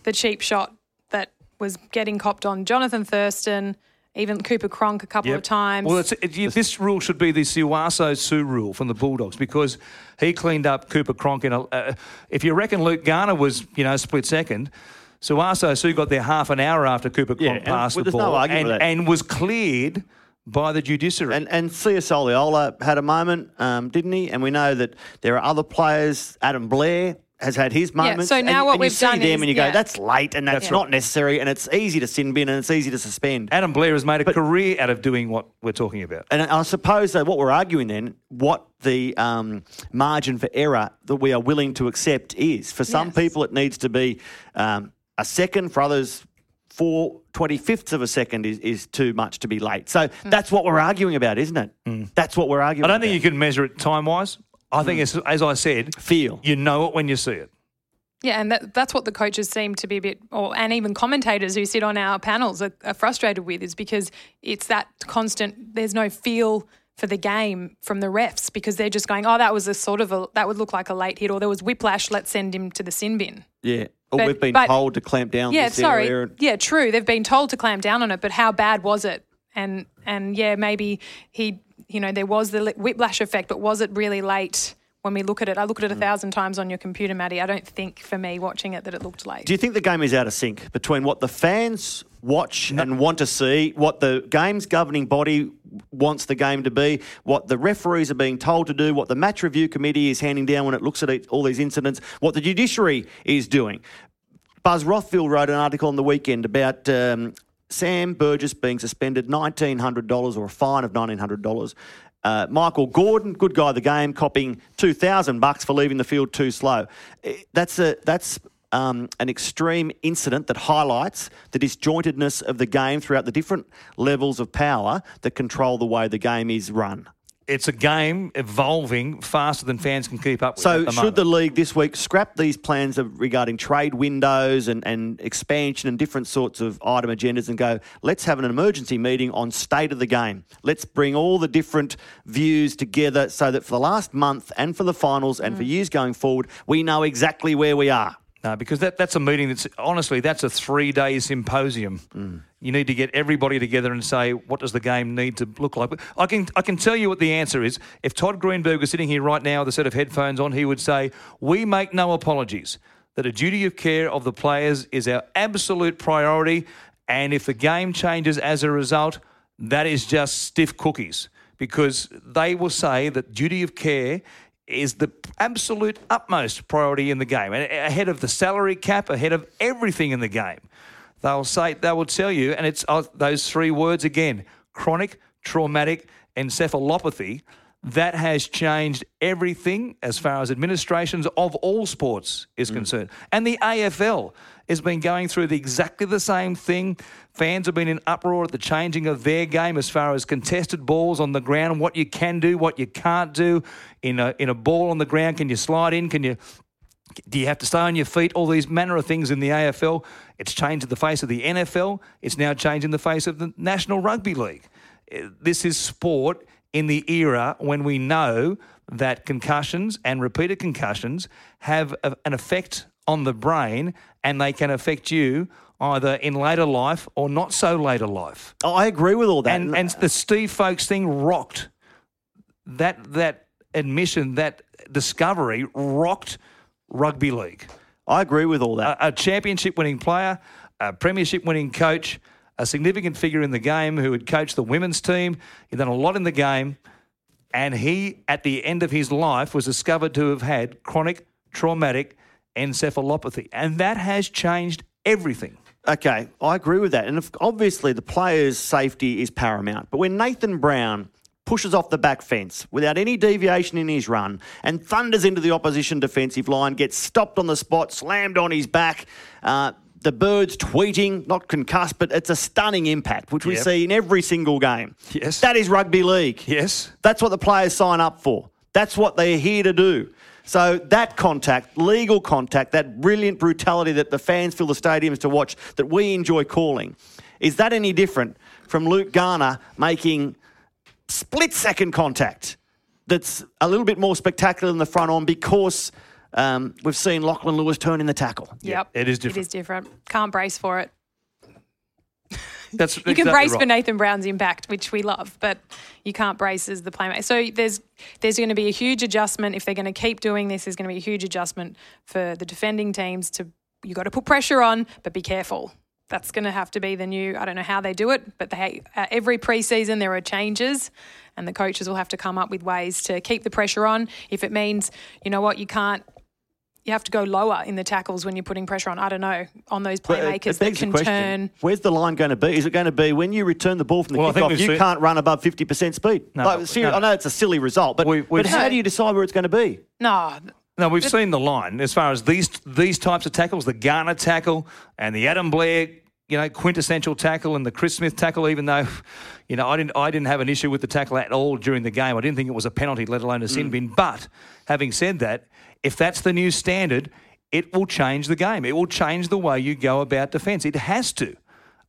the cheap shot that was getting copped on Jonathan Thurston, even Cooper Cronk a couple of times. Well, it's, it, you- this rule should be the Sauaso Sue rule from the Bulldogs because he cleaned up Cooper Cronk in a. Uh, if you reckon Luke Garner was, you know, split second, Sauaso Sue got there half an hour after Cooper Yeah, Cronk and passed the there's no ball and, and was cleared by the judiciary. And and Soliola had a moment, um, didn't he? And we know that there are other players. Adam Blair has had his moments. so now and, what and we've you see done them is- and you go, that's late and that's That's not right. necessary and it's easy to sin bin and it's easy to suspend. Adam Blair has made a career out of doing what we're talking about. And I suppose that what we're arguing then, what the um, margin for error that we are willing to accept is. For some Yes. people, it needs to be um, a second. For others, four twenty fifths of a second is, is too much to be late. So that's what we're arguing about, isn't it? Mm. That's what we're arguing I don't think you can measure it time wise. I think, mm. as, as I said, Feel. you know it when you see it. Yeah, and that, that's what the coaches seem to be a bit, or and even commentators who sit on our panels are, are frustrated with, is because it's that constant. There's no feel for the game from the refs because they're just going, oh, that was a sort of a that would look like a late hit, or there was whiplash. Let's send him to the sin bin. Yeah. But- we've been but- told to clamp down Yeah, sorry. and- Yeah, true. They've been told to clamp down on it, but how bad was it? And and yeah, maybe he, you know, there was the whiplash effect, but was it really late? When we look at it, I look at it a mm. thousand times on your computer, Matty. I don't think for me watching it that it looked late. Do you think the game is out of sync between what the fans watch and want to see, what the game's governing body wants the game to be, what the referees are being told to do, what the match review committee is handing down when it looks at all these incidents, what the judiciary is doing? Buzz Rothfield wrote an article on the weekend about um, Sam Burgess being suspended $1,900 or a fine of $1,900. Uh, Michael Gordon, good guy of the game, copying 2000 bucks for leaving the field too slow. Eh, That's a that's um, an extreme incident that highlights the disjointedness of the game throughout the different levels of power that control the way the game is run. It's a game evolving faster than fans can keep up with. So, at the should moment. the league this week scrap these plans of regarding trade windows and, and expansion and different sorts of item agendas and go, let's have an emergency meeting on state of the game. Let's bring all the different views together so that for the last month and for the finals and for years going forward, we know exactly where we are. No, because that, that's a meeting that's honestly that's a three day symposium. Mm. You need to get everybody together and say what does the game need to look like. I can I can tell you what the answer is. If Todd Greenberg was sitting here right now with a set of headphones on, he would say, "We make no apologies. That a duty of care of the players is our absolute priority, and if the game changes as a result, that is just stiff cookies." Because they will say that duty of care is the absolute utmost priority in the game, and ahead of the salary cap, ahead of everything in the game. They'll say they will tell you, and it's uh, those three words again: chronic traumatic encephalopathy. That has changed everything as far as administrations of all sports is concerned. And the AFL has been going through the, exactly the same thing. Fans have been in uproar at the changing of their game as far as contested balls on the ground, what you can do, what you can't do. In a, in a ball on the ground, can you slide in? Can you do you have to stay on your feet? All these manner of things in the AFL. It's changed the face of the NFL. It's now changing the face of the National Rugby League. Uh, This is sport in the era when we know that concussions and repeated concussions have a, an effect on the brain and they can affect you either in later life or not so later life. Oh, I agree with all that. And, and the Steve Folkes thing rocked that that admission that discovery rocked rugby league. I agree with all that. A, a championship winning player, a premiership winning coach, a significant figure in the game who had coached the women's team. He'd done a lot in the game. And he, at the end of his life, was discovered to have had chronic traumatic encephalopathy. And that has changed everything. Okay, I agree with that. And if, obviously, the player's safety is paramount. But when Nathan Brown pushes off the back fence without any deviation in his run and thunders into the opposition defensive line, gets stopped on the spot, slammed on his back, uh, the birds tweeting, not concussed, but it's a stunning impact, which we Yep. see in every single game. Yes. That is rugby league. Yes. That's what the players sign up for. That's what they're here to do. So that contact, legal contact, that brilliant brutality that the fans fill the stadiums to watch, that we enjoy calling, is that any different from Luke Garner making split second contact that's a little bit more spectacular than the front on because um, we've seen Lachlan Lewis turn in the tackle? Yep. it is different. It is different. Can't brace for it. That's You can exactly brace right. for Nathan Brown's impact, which we love, but you can't brace as the playmaker. So there's there's going to be a huge adjustment if they're going to keep doing this. There's going to be a huge adjustment for the defending teams to you got to put pressure on, but be careful. That's going to have to be the new. I don't know how they do it, but they uh, every preseason there are changes, and the coaches will have to come up with ways to keep the pressure on. If it means you know what you can't. You have to go lower in the tackles when you're putting pressure on. I don't know on those But it- playmakers it that can turn. Where's the line going to be? Is it going to be when you return the ball from the Well, I kickoff, you seen- can't run above 50% speed? No, like, no, seri- no. I know it's a silly result, but, We- we've but how do you decide where it's going to be? No, No, we've seen the line as far as these these types of tackles, the Garner tackle and the Adam Blair, you know, quintessential tackle and the Chris Smith tackle. Even though, you know, I didn't I didn't have an issue with the tackle at all during the game. I didn't think it was a penalty, let alone a sin mm. bin. But having said that, if that's the new standard, it will change the game. It will change the way you go about defence. It has to.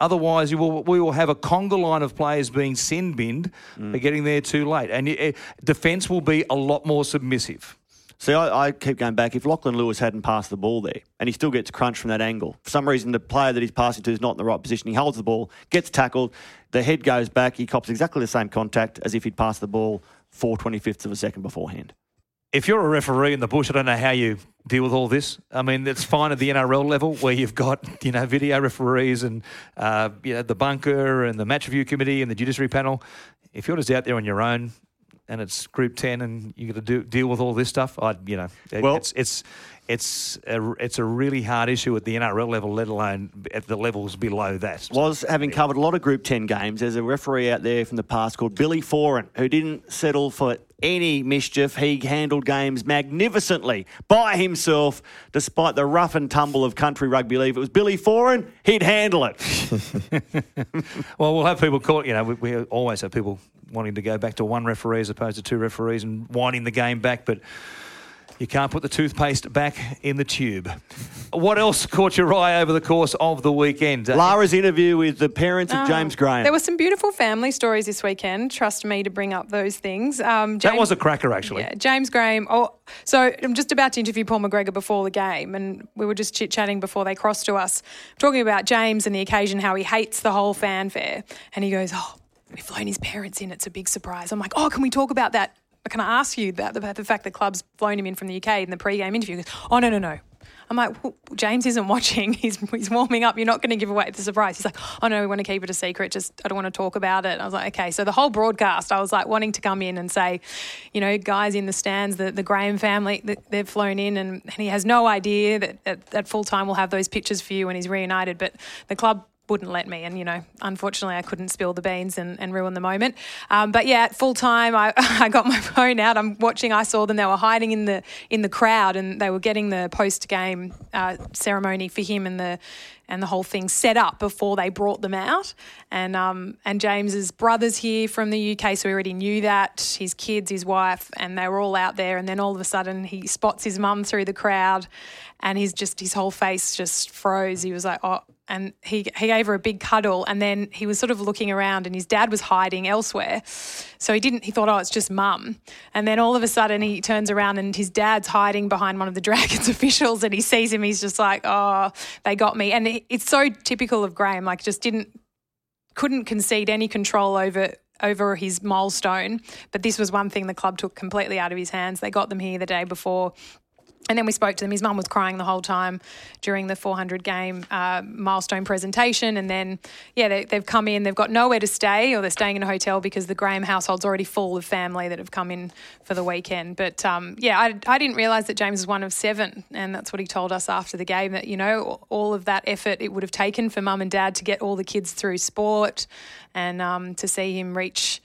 Otherwise, you will, we will have a conga line of players being sin binned for getting there too late. And uh, defence will be a lot more submissive. See, I, I keep going back. If Lachlan Lewis hadn't passed the ball there and he still gets crunched from that angle, for some reason the player that he's passing to is not in the right position. He holds the ball, gets tackled, the head goes back, he cops exactly the same contact as if he'd passed the ball four twenty fifths of a second beforehand. If you're a referee in the bush, I don't know how you deal with all this. I mean, it's fine at the NRL level where you've got you know video referees and uh, you know the bunker and the match review committee and the judiciary panel. If you're just out there on your own and it's Group Ten and you've got to do, deal with all this stuff, I you know it- Well- it's it's it's a, it's a really hard issue at the NRL level, let alone at the levels below that. Was having covered a lot of Group 10 games, there's a referee out there from the past called Billy Foran who didn't settle for any mischief. He handled games magnificently by himself, despite the rough and tumble of country rugby league. If it was Billy Foran, he'd handle it. Well, we'll have people call. You know, we, we always have people wanting to go back to one referee as opposed to two referees and winding the game back, but. You can't put the toothpaste back in the tube. What else caught your eye over the course of the weekend? Lara's interview with the parents of Oh, James Graham. There were some beautiful family stories this weekend. Trust me to bring up those things. Um, that was a cracker, actually. Yeah, James Graham. Oh, so I'm just about to interview Paul McGregor before the game, and we were just chit chatting before they crossed to us, talking about James and the occasion, how he hates the whole fanfare, and he goes, "Oh, we've flown his parents in. It's a big surprise." I'm like, "Oh, can we talk about that? Can I ask you about the, the fact that club's flown him in from the UK in the pre-game interview?" Goes, "Oh, no, no, no." I'm like, well, James isn't watching. He's, he's warming up. You're not going to give away the surprise. He's like, oh no, we want to keep it a secret. Just I don't want to talk about it. I was like, okay. So the whole broadcast, I was like wanting to come in and say, you know, guys in the stands, the, the Graham family, th- they've flown in, and, and he has no idea that at, at full time we'll have those pictures for you when he's reunited. But the club wouldn't let me. And, you know, unfortunately, I couldn't spill the beans and, and ruin the moment. Um, but yeah, at full time, I, I got my phone out. I'm watching. I saw them. They were hiding in the in the crowd, and they were getting the post game uh, ceremony for him and the and the whole thing set up before they brought them out. And um, and James's brothers here from the UK, so we already knew that his kids, his wife, and they were all out there. And then all of a sudden, he spots his mum through the crowd, and he's just his whole face just froze. He was like, oh. And he, he gave her a big cuddle, and then he was sort of looking around, and his dad was hiding elsewhere. So he didn't, he thought, oh, it's just mum. And then all of a sudden, he turns around, and his dad's hiding behind one of the Dragons officials, and he sees him. He's just like, oh, they got me. And it- it's so typical of Graham, like, just didn't couldn't concede any control over over his milestone. But this was one thing the club took completely out of his hands. They got them here the day before and then we spoke to them. His mum was crying the whole time during the 400 game uh, milestone presentation. And then, yeah, they, have come in. They've got nowhere to stay, or they're staying in a hotel because the Graham household's already full of family that have come in for the weekend. But um, yeah, I, I didn't realise that James was one of seven, and that's what he told us after the game. That you know, all of that effort it would have taken for mum and dad to get all the kids through sport, and um, to see him reach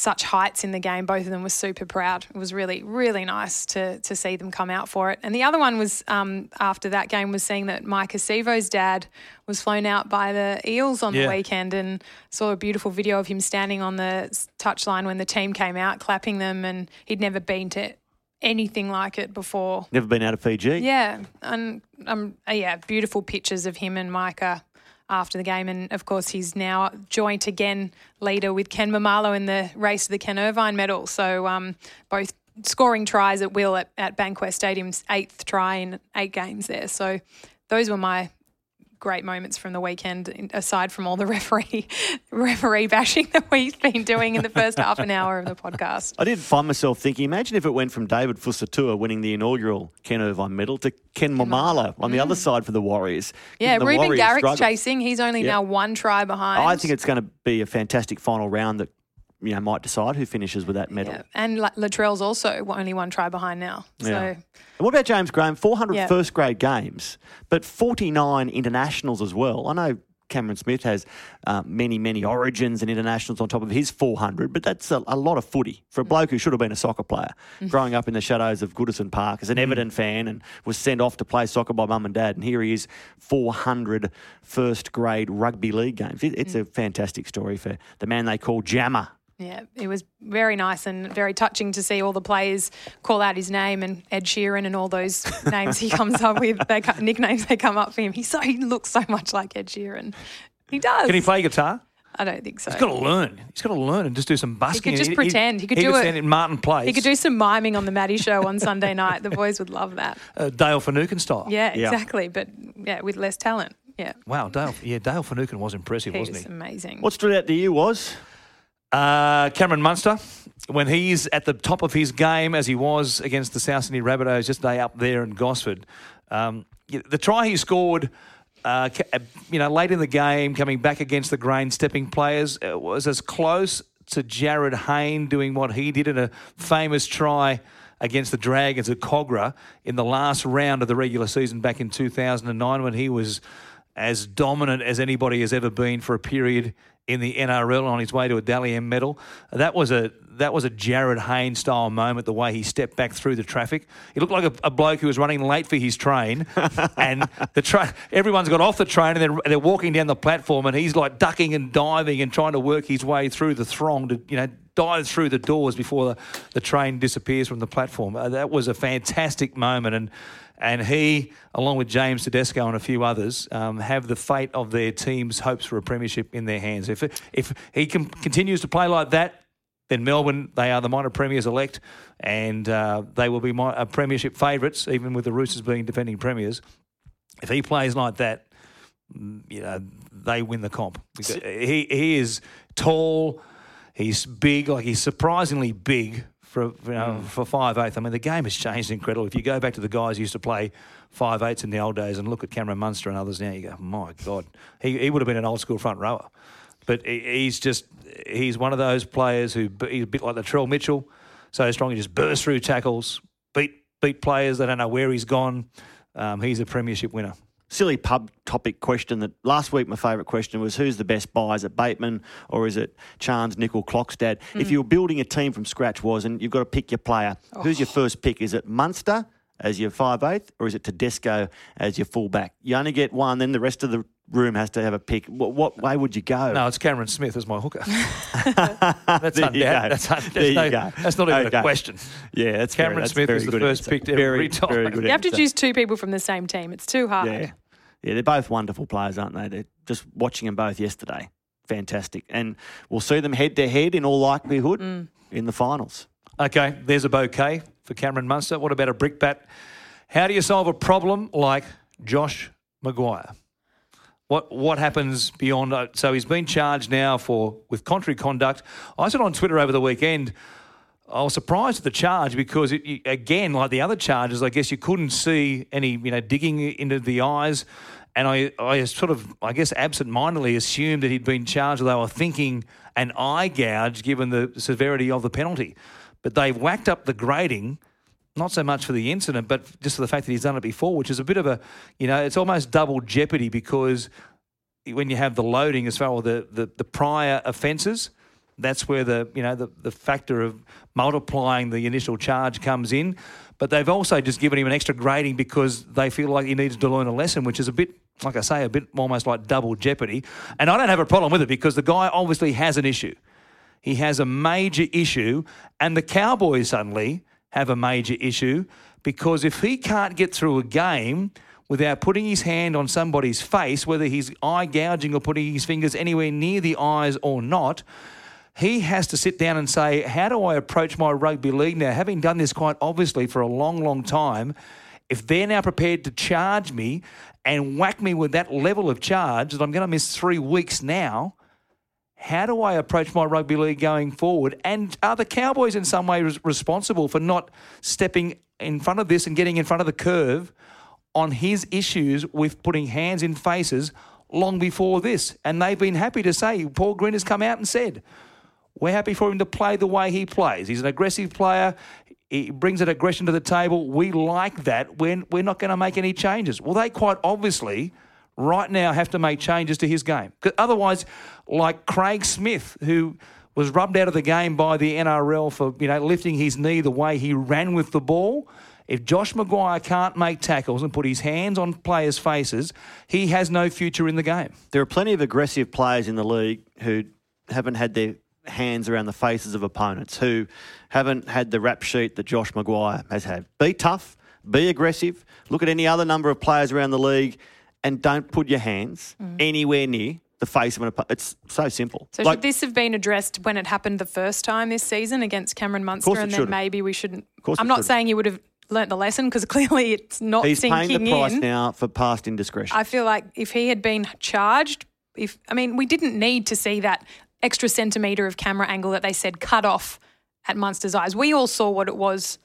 such heights in the game. Both of them were super proud. It was really, really nice to to see them come out for it. And the other one was um, after that game was seeing that Maika Sivo's dad was flown out by the Eels on yeah. the weekend and saw a beautiful video of him standing on the touchline when the team came out, clapping them, and he'd never been to anything like it before. Never been out of Fiji. Yeah, and um, yeah, beautiful pictures of him and Maika after the game. And of course, he's now joint again leader with Ken Maumalo in the race to the Ken Irvine medal. So um, both scoring tries at will at, at Bankwest Stadium's eighth try in eight games there. So those were my great moments from the weekend, aside from all the referee referee bashing that we've been doing in the first half an hour of the podcast. I did find myself thinking, imagine if it went from David Fusitu'a winning the inaugural Ken Irvine medal to Ken Maumalo on the mm. other side for the Warriors. Yeah, the Reuben Warriors Garrick's struggle. chasing. He's only now one try behind. I think it's going to be a fantastic final round that you know might decide who finishes with that medal. Yeah. And Latrell's also only one try behind now. So. Yeah. And what about James Graham? 400 yeah. first grade games, but 49 internationals as well. I know Cameron Smith has uh, many, many origins and internationals on top of his 400, but that's a, a, lot of footy for a bloke who should have been a soccer player, mm-hmm. growing up in the shadows of Goodison Park as an mm. Everton fan and was sent off to play soccer by mum and dad. And here he is, 400 first grade rugby league games. It, it's mm. a fantastic story for the man they call Jammer yeah, it was very nice and very touching to see all the players call out his name and Ed Sheeran and all those names he comes up with, they nicknames they come up for him. He so he looks so much like Ed Sheeran. He does. Can he play guitar? I don't think so. He's got to learn. He's got to learn and just do some busking. He could just pretend. He, could he do could it. in Martin Place. He could do some miming on the Matty Show on Sunday night. The boys would love that. Uh, Dale Finucane style. Yeah, exactly. Yeah. But yeah, with less talent. Yeah. Wow, Dale. Yeah, Dale Finucane was impressive, he wasn't was he? Amazing. What stood out to you was uh, Cameron Munster, when he's at the top of his game, as he was against the South Sydney Rabbitohs yesterday up there in Gosford, um, the try he scored, uh, uh, you know, late in the game, coming back against the grain stepping players, uh, was as close to Jarryd Hayne doing what he did in a famous try against the Dragons at Kogarah in the last round of the regular season back in 2009 when he was as dominant as anybody has ever been for a period in the NRL on his way to a Dally M medal. That was a that was a Jarryd Hayne style moment. The way he stepped back through the traffic, he looked like a, a bloke who was running late for his train, and the train everyone's got off the train and they're, they're walking down the platform, and he's like ducking and diving and trying to work his way through the throng to you know dive through the doors before the, the train disappears from the platform. Uh, that was a fantastic moment, and and he, along with James Tedesco and a few others, um, have the fate of their team's hopes for a premiership in their hands. If if he can, continues to play like that, then Melbourne they are the minor premiers elect, and uh, they will be my, uh, premiership favourites, even with the Roosters being defending premiers. If he plays like that, mm, you know they win the comp. He he is tall, he's big, like he's surprisingly big for you know, mm. for five eighth. I mean, the game has changed incredible. If you go back to the guys who used to play five eighths in the old days and look at Cameron Munster and others now, you go, my God, he, he would have been an old school front rower. But he's just he's one of those players who he's a bit like Latrell Mitchell, so strong he just bursts through tackles, beat beat players. They don't know where he's gone. Um, he's a premiership winner silly pub topic question that last week my favourite question was who's the best buy? Is it Bateman or is it Charnze Nicoll Klokstad? Mm. If you were building a team from scratch was and you've got to pick your player, oh. who's your first pick? Is it Munster as your five eighth or is it Tedesco as your fullback? You only get one, then the rest of the room has to have a pick. What, what way would you go? No, it's Cameron Smith as my hooker. that's undoubted. That's, un- there no, that's not even okay. a question. Yeah, that's Cameron very, that's Smith is the first pick every very, time. Very good you have to choose two people from the same team. It's too hard. Yeah. Yeah, they're both wonderful players, aren't they? They're just watching them both yesterday. Fantastic. And we'll see them head to head in all likelihood mm. in the finals. Okay, there's a bouquet for Cameron Munster. What about a brickbat? How do you solve a problem like Josh McGuire? what what happens beyond? Uh, so he's been charged now for with contrary conduct. I said on Twitter over the weekend. I was surprised at the charge because, it, again, like the other charges, I guess you couldn't see any, you know, digging into the eyes. And I, I sort of, I guess, absent-mindedly assumed that he'd been charged. They were thinking an eye gouge, given the severity of the penalty. But they've whacked up the grading, not so much for the incident, but just for the fact that he's done it before, which is a bit of a, you know, it's almost double jeopardy because when you have the loading as far as the, the, the prior offences, that's where the you know the, the factor of multiplying the initial charge comes in. But they've also just given him an extra grading because they feel like he needs to learn a lesson, which is a bit, like I say, a bit almost like double jeopardy. And I don't have a problem with it because the guy obviously has an issue. He has a major issue, and the Cowboys suddenly have a major issue because if he can't get through a game without putting his hand on somebody's face, whether he's eye gouging or putting his fingers anywhere near the eyes or not, he has to sit down and say, How do I approach my rugby league now? Having done this quite obviously for a long, long time, if they're now prepared to charge me and whack me with that level of charge that I'm going to miss three weeks now, how do I approach my rugby league going forward? And are the Cowboys in some way responsible for not stepping in front of this and getting in front of the curve on his issues with putting hands in faces long before this? And they've been happy to say, Paul Green has come out and said, we're happy for him to play the way he plays. He's an aggressive player. He brings an aggression to the table. We like that. We're, we're not going to make any changes. Well, they quite obviously right now have to make changes to his game. Otherwise, like Craig Smith, who was rubbed out of the game by the NRL for you know lifting his knee the way he ran with the ball. If Josh McGuire can't make tackles and put his hands on players' faces, he has no future in the game. There are plenty of aggressive players in the league who haven't had their hands around the faces of opponents who haven't had the rap sheet that Josh McGuire has had. Be tough, be aggressive. Look at any other number of players around the league and don't put your hands mm. anywhere near the face of an opponent. It's so simple. So like, should this have been addressed when it happened the first time this season against Cameron Munster and then maybe we shouldn't I'm not saying you would have learnt the lesson because clearly it's not He's sinking paying the price in. now for past indiscretion. I feel like if he had been charged if I mean we didn't need to see that extra centimetre of camera angle that they said cut off at Munster's eyes. We all saw what it was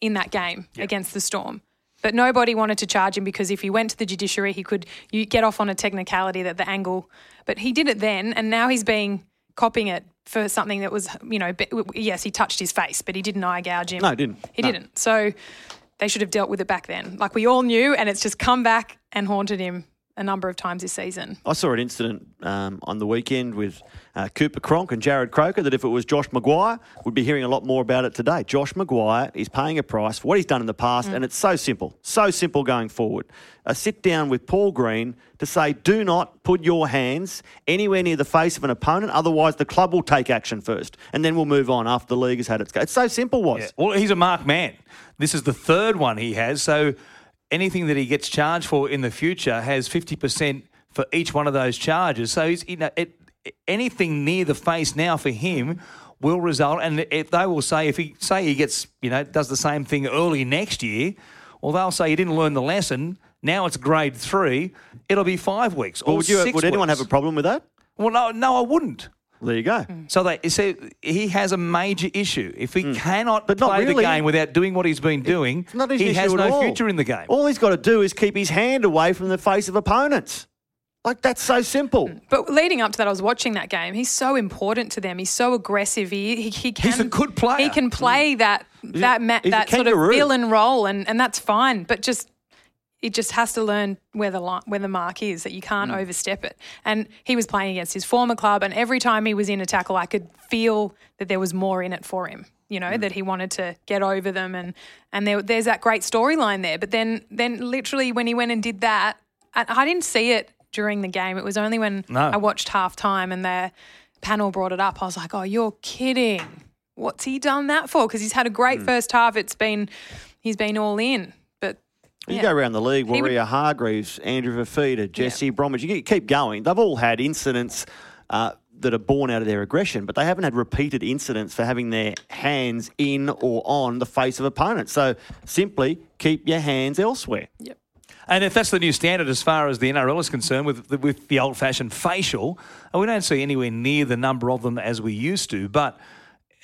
in that game yep. against the Storm. But nobody wanted to charge him because if he went to the judiciary, he could you get off on a technicality that the angle. But he did it then, and now he's being copying it for something that was, you know, yes, he touched his face, but he didn't eye gouge him. No, he didn't. He no. didn't. So they should have dealt with it back then. Like we all knew, and it's just come back and haunted him a number of times this season. I saw an incident um, on the weekend with uh, Cooper Cronk and Jarrod Croker that if it was Josh McGuire, we'd be hearing a lot more about it today. Josh McGuire is paying a price for what he's done in the past, mm. and it's so simple, so simple going forward. A sit down with Paul Green to say, do not put your hands anywhere near the face of an opponent, otherwise the club will take action first, and then we'll move on after the league has had its go. It's so simple, was. Yeah. Well, he's a mark man. This is the third one he has, so anything that he gets charged for in the future has 50% for each one of those charges. So he's, you know, it, anything near the face now for him will result, and it, they will say if he say he gets, you know, does the same thing early next year, well, they'll say he didn't learn the lesson. Now it's grade three. It'll be five weeks. Well, would, you, would anyone have a problem with that? Well, no, no, I wouldn't. There you go. Mm. So they say he has a major issue. If he mm. cannot but play really. the game without doing what he's been doing, he has no all. future in the game. All he's got to do is keep his hand away from the face of opponents. Like that's so simple. Mm. But leading up to that, I was watching that game. He's so important to them. He's so aggressive. He he, he can. He's a good player. He can play mm. that that ma- that sort of villain role, and and that's fine. But just it just has to learn where the line, where the mark is that you can't mm. overstep it. And he was playing against his former club, and every time he was in a tackle, I could feel that there was more in it for him. You know mm. that he wanted to get over them, and and there, there's that great storyline there. But then then literally when he went and did that, I, I didn't see it during the game. It was only when no. I watched half time and the panel brought it up. I was like, oh, you're kidding. What's he done that for? Because he's had a great mm. first half. It's been he's been all in. You yeah. go around the league, Waria would... Hargreaves, Andrew Fifita, Jesse yeah. Bromwich, you keep going. They've all had incidents uh, that are born out of their aggression, but they haven't had repeated incidents for having their hands in or on the face of opponents. So simply keep your hands elsewhere. Yep. And if that's the new standard as far as the NRL is concerned, with the, with the old-fashioned facial, uh, we don't see anywhere near the number of them as we used to. But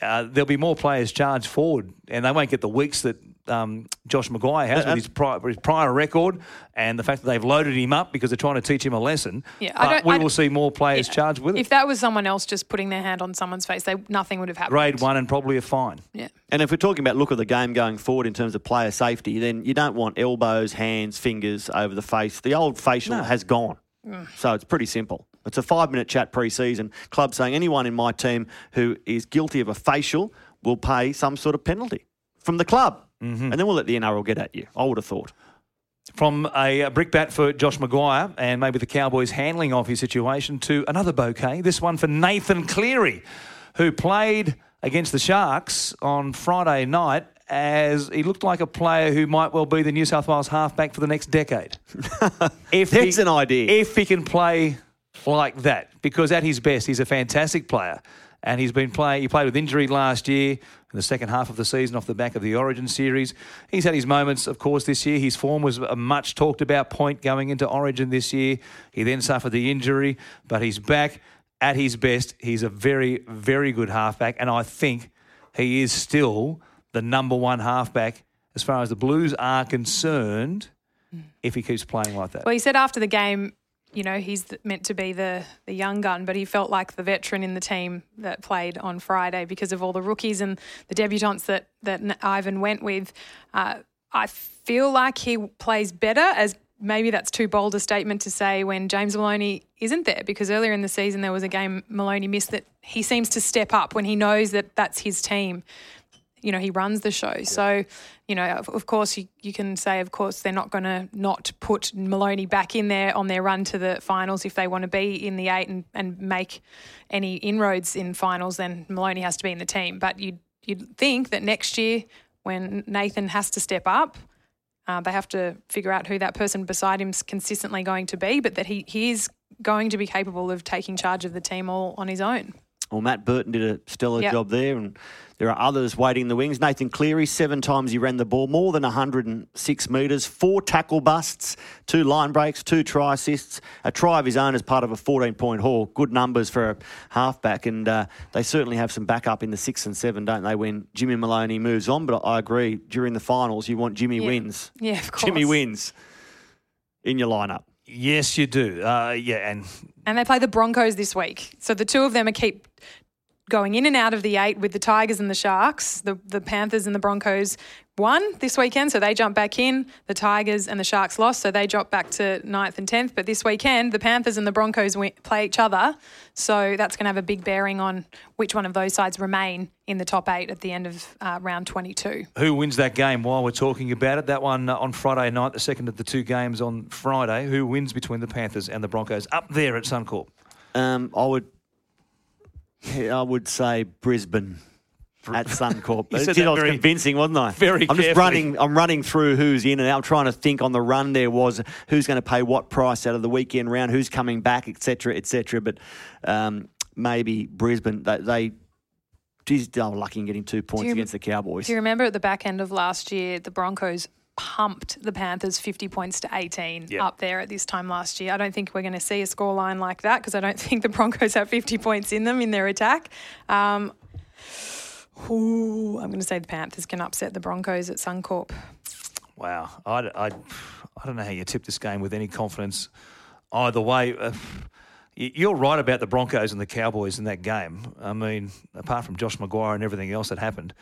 uh, there'll be more players charged forward, and they won't get the weeks that um, Josh McGuire has with his prior, his prior, record and the fact that they've loaded him up because they're trying to teach him a lesson. Yeah, I don't, we I will see more players yeah, charged with it. If that was someone else just putting their hand on someone's face, they, nothing would have happened. Grade one and probably a fine. Yeah. And if we're talking about look of the game going forward in terms of player safety, then you don't want elbows, hands, fingers over the face. The old facial no. has gone. Mm. So it's pretty simple. It's a five minute chat pre season. Club saying anyone in my team who is guilty of a facial will pay some sort of penalty from the club. Mm-hmm. And then we'll let the NRL get at you. I would have thought. From a brickbat for Josh McGuire and maybe the Cowboys handling of his situation to another bouquet. This one for Nathan Cleary, who played against the Sharks on Friday night as he looked like a player who might well be the New South Wales halfback for the next decade. if That's he, an idea. If he can play like that, because at his best, he's a fantastic player and he's been playing. He played with injury last year in the second half of the season off the back of the Origin series. He's had his moments, of course, this year. His form was a much talked about point going into Origin this year. He then suffered the injury, but he's back at his best. He's a very, very good halfback, and I think he is still the number one halfback as far as the Blues are concerned. Mm. If he keeps playing like that. Well, he said after the game you know, he's meant to be the, the young gun, but he felt like the veteran in the team that played on Friday because of all the rookies and the debutants that, that Ivan went with. Uh, I feel like he plays better as maybe that's too bold a statement to say when James Maloney isn't there because earlier in the season there was a game Maloney missed that he seems to step up when he knows that that's his team you know, he runs the show. So, you know, of, of course, you, you can say, of course, they're not going to not put Maloney back in there on their run to the finals if they want to be in the eight and, and make any inroads in finals, then Maloney has to be in the team. But you'd, you'd think that next year, when Nathan has to step up, uh, they have to figure out who that person beside him is consistently going to be, but that he, he is going to be capable of taking charge of the team all on his own. Well, Matt Burton did a stellar yep. job there, and there are others waiting in the wings. Nathan Cleary, seven times he ran the ball, more than 106 metres, four tackle busts, two line breaks, two try assists, a try of his own as part of a 14 point haul. Good numbers for a halfback, and uh, they certainly have some backup in the six and seven, don't they, when Jimmy Maloney moves on? But I agree, during the finals, you want Jimmy yeah. wins. Yeah, of course. Jimmy wins in your lineup. Yes, you do. Uh, yeah, and and they play the Broncos this week. So the two of them are keep going in and out of the eight with the Tigers and the Sharks. The the Panthers and the Broncos won this weekend, so they jump back in. The Tigers and the Sharks lost, so they drop back to ninth and tenth. But this weekend, the Panthers and the Broncos play each other, so that's going to have a big bearing on which one of those sides remain in the top eight at the end of uh, round 22. Who wins that game while we're talking about it? That one uh, on Friday night, the second of the two games on Friday. Who wins between the Panthers and the Broncos up there at Suncorp? Um, I would I would say Brisbane at Suncorp. you said I was very, convincing, wasn't I? Very. I'm just running. I'm running through who's in and out. I'm trying to think on the run. There was who's going to pay what price out of the weekend round, who's coming back, etc., etc. But um, maybe Brisbane. They, they geez, they were lucky in getting two points against the Cowboys. Do you remember at the back end of last year, the Broncos pumped the Panthers 50 points to 18 yep. up there at this time last year. I don't think we're going to see a scoreline like that because I don't think the Broncos have 50 points in them in their attack. Um, ooh, I'm going to say the Panthers can upset the Broncos at Suncorp. Wow. I, I, I don't know how you tip this game with any confidence either way. Uh, you're right about the Broncos and the Cowboys in that game. I mean, apart from Josh McGuire and everything else that happened,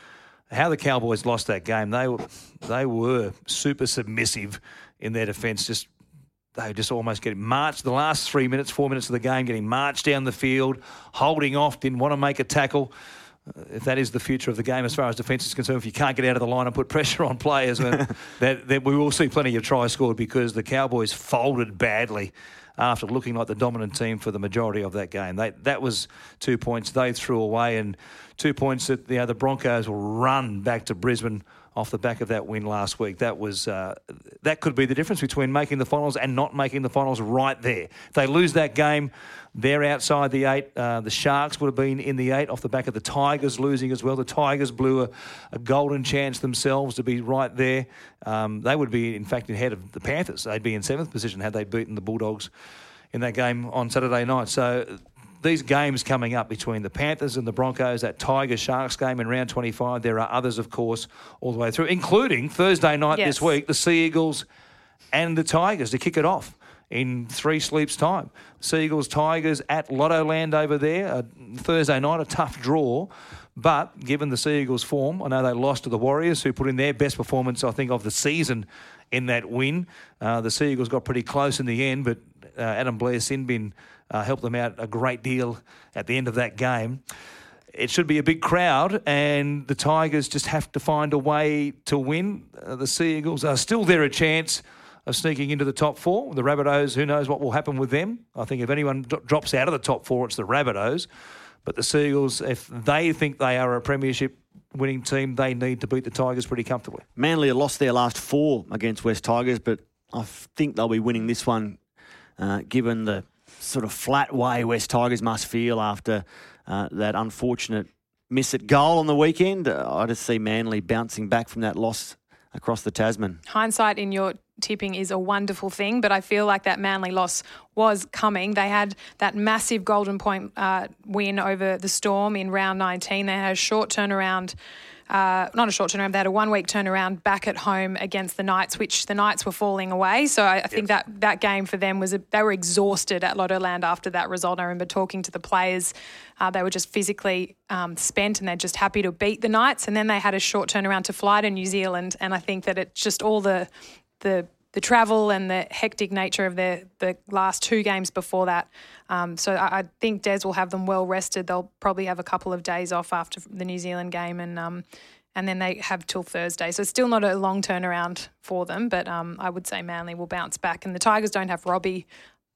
how the Cowboys lost that game, they were they were super submissive in their defence. Just they just almost getting marched the last three minutes, four minutes of the game, getting marched down the field, holding off, didn't want to make a tackle. If that is the future of the game as far as defence is concerned, if you can't get out of the line and put pressure on players, then, that, that we will see plenty of tries scored because the Cowboys folded badly after looking like the dominant team for the majority of that game. They, that was two points they threw away, and two points that the other Broncos will run back to Brisbane off the back of that win last week. That was uh, that could be the difference between making the finals and not making the finals. Right there, if they lose that game, they're outside the eight. Uh, the Sharks would have been in the eight off the back of the Tigers losing as well. The Tigers blew a, a golden chance themselves to be right there. Um, they would be, in fact, ahead of the Panthers. They'd be in seventh position had they beaten the Bulldogs in that game on Saturday night. So these games coming up between the Panthers and the Broncos, that Tiger Sharks game in round 25, there are others, of course, all the way through, including Thursday night yes. this week, the Sea Eagles and the Tigers to kick it off in three sleeps' time. Seagulls, Tigers at Lottoland over there. Thursday night, a tough draw. But given the Seagulls' form, I know they lost to the Warriors, who put in their best performance, I think, of the season in that win. Uh, the Seagulls got pretty close in the end, but uh, Adam Blair Sinbin uh, helped them out a great deal at the end of that game. It should be a big crowd, and the Tigers just have to find a way to win. Uh, the Seagulls are still there a chance of sneaking into the top four. The Rabbitohs, who knows what will happen with them? I think if anyone d- drops out of the top four, it's the Rabbitohs. But the Seagulls, if they think they are a premiership winning team, they need to beat the Tigers pretty comfortably. Manly lost their last four against West Tigers, but I think they'll be winning this one, uh, given the sort of flat way West Tigers must feel after uh, that unfortunate miss at goal on the weekend. Uh, I just see Manly bouncing back from that loss across the Tasman. Hindsight in your tipping is a wonderful thing, but I feel like that Manly loss was coming. They had that massive Golden Point uh, win over the Storm in round 19. They had a short turnaround uh, not a short turnaround, they had a one week turnaround back at home against the Knights, which the Knights were falling away. So I, I think that that game for them was, a, they were exhausted at Lottoland after that result. I remember talking to the players, uh, they were just physically um, spent and they're just happy to beat the Knights. And then they had a short turnaround to fly to New Zealand. And I think that it's just all the, the the travel and the hectic nature of their the last two games before that. Um, so I, I, think Des will have them well rested. They'll probably have a couple of days off after the New Zealand game, and um, and then they have till Thursday. So it's still not a long turnaround for them, but um, I would say Manly will bounce back. And the Tigers don't have Robbie.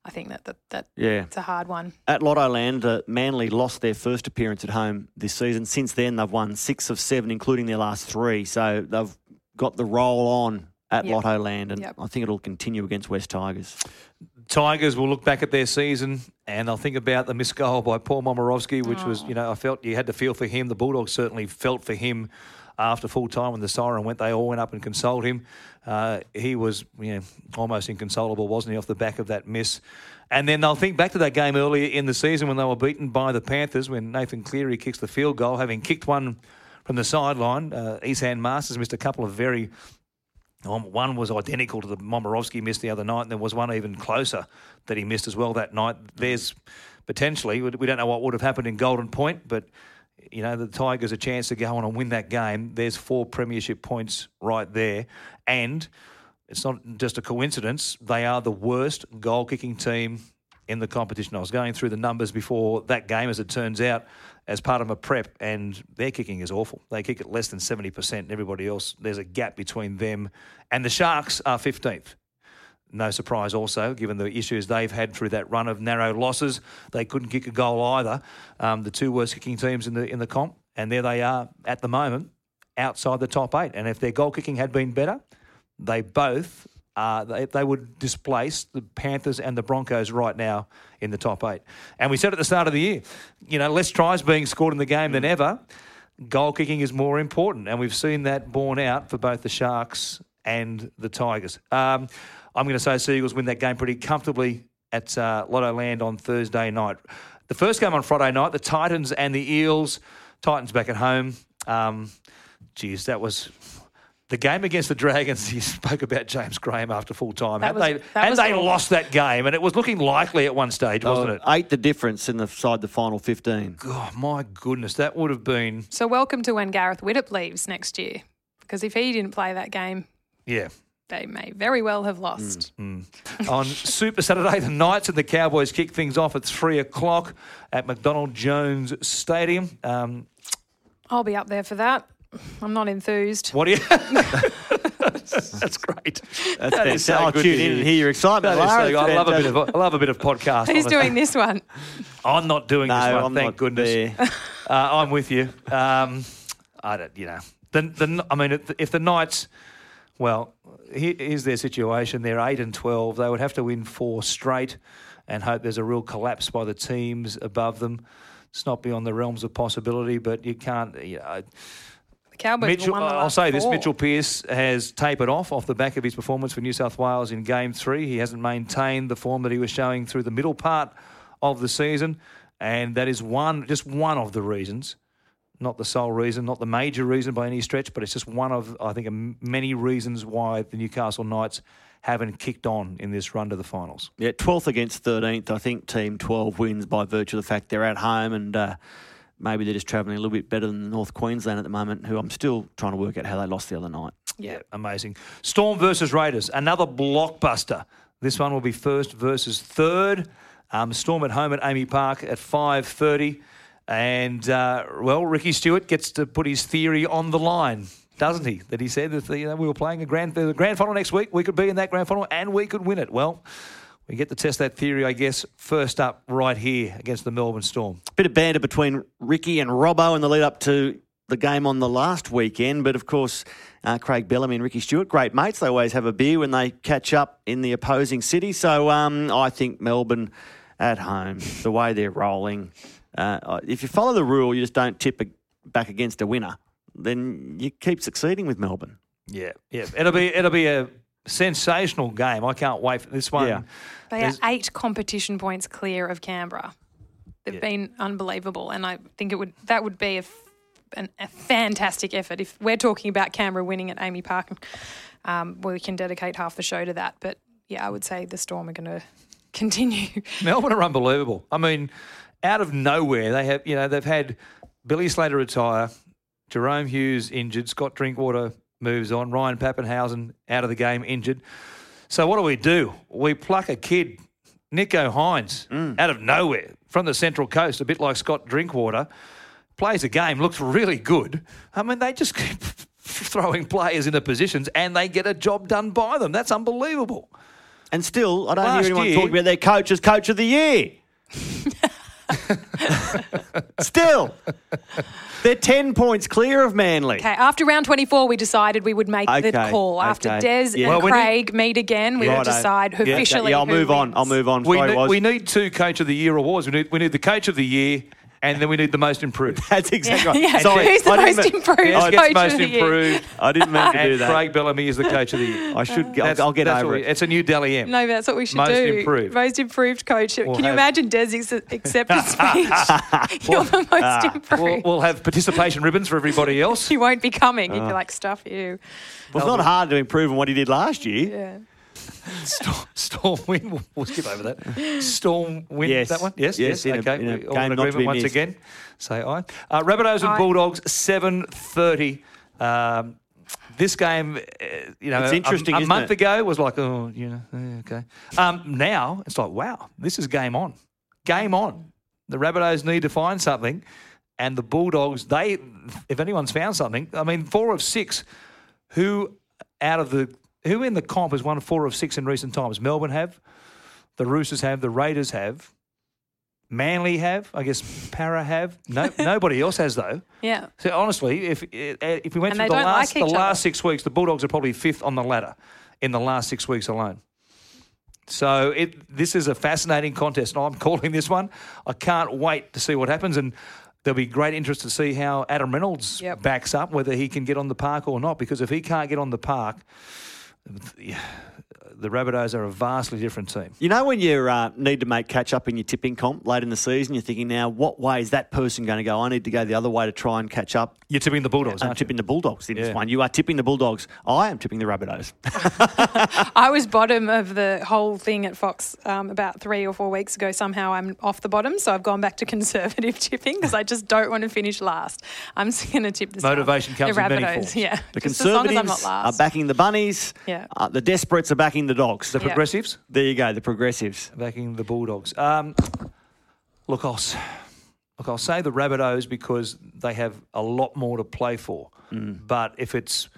I think that that, that yeah. it's a hard one. At Lottoland, uh, Manly lost their first appearance at home this season. Since then, they've won six of seven, including their last three. So they've got the roll on at yep. Lottoland, and yep. I think it'll continue against West Tigers. Tigers will look back at their season and I'll think about the missed goal by Paul Momirovski, which oh. was, you know, I felt you had to feel for him. The Bulldogs certainly felt for him after full time when the siren went. They all went up and consoled him. Uh, he was, you know, almost inconsolable, wasn't he, off the back of that miss? And then they'll think back to that game earlier in the season when they were beaten by the Panthers when Nathan Cleary kicks the field goal, having kicked one from the sideline. Uh, Esan Marsters missed a couple of very um, one was identical to the Momirovski missed the other night, and there was one even closer that he missed as well that night. There's potentially, we don't know what would have happened in Golden Point, but you know the Tigers a chance to go on and win that game. There's four premiership points right there, and it's not just a coincidence. They are the worst goal kicking team in the competition. I was going through the numbers before that game, as it turns out as part of a prep, and their kicking is awful. They kick at less than 70%, and everybody else, there's a gap between them. And the Sharks are 15th. No surprise, also, given the issues they've had through that run of narrow losses. They couldn't kick a goal either. Um, the two worst kicking teams in the in the comp, and there they are at the moment, outside the top eight. And if their goal kicking had been better, they both uh, they, they would displace the Panthers and the Broncos right now in the top eight. And we said at the start of the year, you know, less tries being scored in the game than ever. Goal kicking is more important, and we've seen that borne out for both the Sharks and the Tigers. Um, I'm going to say Seagulls win that game pretty comfortably at uh, Lottoland on Thursday night. The first game on Friday night, the Titans and the Eels. Titans back at home. Um, geez, that was the game against the Dragons, he spoke about James Graham after full time. Had they, had they lost that game, and it was looking likely at one stage, wasn't it? Eight the difference in the side the final 15. God, my goodness, that would have been. So, welcome to when Gareth Widdop leaves next year. Because if he didn't play that game, yeah, they may very well have lost. Mm, mm. On Super Saturday, the Knights and the Cowboys kick things off at three o'clock at McDonald Jones Stadium. Um, I'll be up there for that. I'm not enthused. What are you? That's great. That's that is so I'll tune in and hear your excitement. So I love a bit of I love a bit of podcast. Who's doing this one? I'm not doing no, this one. I'm thank goodness. Uh, I'm with you. Um, I don't. You know, the, the, I mean, if the Knights, well, here's their situation. They're 8 and 12. They would have to win four straight and hope there's a real collapse by the teams above them. It's not beyond the realms of possibility, but you can't. You know, Cowboys Mitchell, I'll say four. this: Mitchell Pearce has tapered off off the back of his performance for New South Wales in Game Three. He hasn't maintained the form that he was showing through the middle part of the season, and that is one, just one of the reasons not the sole reason, not the major reason by any stretch, but it's just one of, I think, many reasons why the Newcastle Knights haven't kicked on in this run to the finals. Yeah, 12th against 13th. I think Team 12 wins by virtue of the fact they're at home and uh, maybe they're just travelling a little bit better than North Queensland at the moment, who I'm still trying to work out how they lost the other night. Yeah, amazing. Storm versus Raiders, another blockbuster. This one will be first versus third. Um, Storm at home at AAMI Park at 5.30. And, uh, well, Ricky Stuart gets to put his theory on the line, doesn't he? That he said that you know, we were playing a grand, the grand final next week. We could be in that grand final and we could win it. Well, we get to test that theory, I guess, first up right here against the Melbourne Storm. Bit of banter between Ricky and Robbo in the lead up to the game on the last weekend. But of course, uh, Craig Bellamy and Ricky Stuart, great mates. They always have a beer when they catch up in the opposing city. So um, I think Melbourne at home, the way they're rolling, uh, if you follow the rule, you just don't tip back against a winner, then you keep succeeding with Melbourne. Yeah, yeah. It'll be it'll be a sensational game. I can't wait for this one. Yeah. They are eight competition points clear of Canberra. They've yeah. been unbelievable, and I think it would that would be a, an, a fantastic effort if we're talking about Canberra winning at AAMI Park. Um, we can dedicate half the show to that, but yeah, I would say the Storm are going to continue. Melbourne are unbelievable. I mean, out of nowhere, they have you know they've had Billy Slater retire, Jahrome Hughes injured, Scott Drinkwater moves on, Ryan Papenhuyzen out of the game injured. So what do we do? We pluck a kid, Nicho Hynes, mm. out of nowhere from the Central Coast, a bit like Scott Drinkwater, plays a game, looks really good. I mean, they just keep throwing players into positions and they get a job done by them. That's unbelievable. And still, I don't Last hear anyone year, talking about their coach as coach of the year. Still, they're 10 points clear of Manly. Okay, after round 24, we decided we would make okay, the call. After okay. Des yeah. and well, Craig need, meet again, we yeah. would decide yeah. officially. Yeah, I'll move wins. on. I'll move on. We, Sorry, we need two Coach of the Year awards. We need, we need the Coach of the Year and then we need the most improved. That's exactly yeah, right. Yeah. Who's the most improved? Yes, coach most of the improved. Year. I didn't mean to do that. Craig Bellamy is the coach of the year. I should. I'll, I'll, get over it. It's a new Dally M. No, that's what we should most do. Most improved. Most improved coach. We'll Can you imagine Desi's acceptance speech? You're the most uh, improved. We'll, we'll, have participation ribbons for everybody else. he won't be coming. He'd be like, stuff you. Well, it's not hard to improve on what he did last year. Yeah. Storm, Storm win. We'll, we'll, skip over that. Storm Wind. Yes. That one. Yes. Yes. yes. Okay. A, All in agreement once missed. again. Say aye. Uh, Rabbitohs and Bulldogs. Seven thirty. Um, this game, uh, you know, it's interesting. A, a month it? ago was like, oh, you know, okay. Um, now it's like, wow, this is game on, game on. The Rabbitohs need to find something, and the Bulldogs, they, if anyone's found something, I mean, four of six. Who out of the who in the comp has won four of six in recent times? Melbourne have, the Roosters have, the Raiders have, Manly have, I guess Parra have. No, nobody else has though. Yeah. So honestly, if eh, if we went and through the last like the last six weeks, the Bulldogs are probably fifth on the ladder in the last six weeks alone. So it this is a fascinating contest, and I'm calling this one. I can't wait to see what happens, and there'll be great interest to see how Adam Reynolds yep. backs up, whether he can get on the park or not. Because if he can't get on the park, yeah the Rabbitohs are a vastly different team. You know, when you uh, need to make catch up in your tipping comp late in the season, you're thinking, now, what way is that person going to go? I need to go the other way to try and catch up. You're tipping the Bulldogs, I'm tipping you? the Bulldogs in yeah. this one. You are tipping the Bulldogs. I am tipping the Rabbitohs. I was bottom of the whole thing at Fox um, about three or four weeks ago. Somehow I'm off the bottom, so I've gone back to conservative tipping because I just don't want to finish last. I'm just going to tip the Motivation comes the in many forms. Yeah. The Conservatives are backing the Bunnies. Yeah. Uh, the Desperates are backing the Dogs. The Progressives? There you go, the Progressives. Backing the Bulldogs. Um, look, I'll, look, I'll say the Rabbitohs because they have a lot more to play for. Mm. But if it's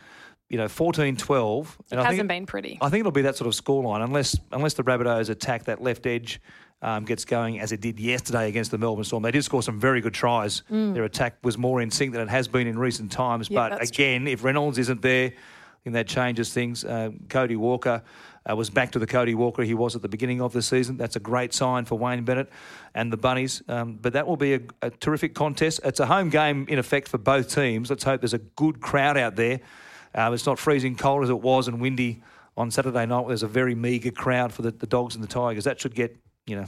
you know, 14 12. It hasn't been pretty. I think it'll be that sort of scoreline unless unless the Rabbitohs attack that left edge um, gets going as it did yesterday against the Melbourne Storm. They did score some very good tries. Mm. Their attack was more in sync than it has been in recent times. but again, true. if Reynolds isn't there, then that changes things. Uh, Cody Walker uh, was back to the Cody Walker he was at the beginning of the season. That's a great sign for Wayne Bennett and the Bunnies. Um, but that will be a, a, terrific contest. It's a home game, in effect, for both teams. Let's hope there's a good crowd out there. Uh, it's not freezing cold as it was and windy on Saturday night. There's a very meagre crowd for the, the Dogs and the Tigers. That should get, you know,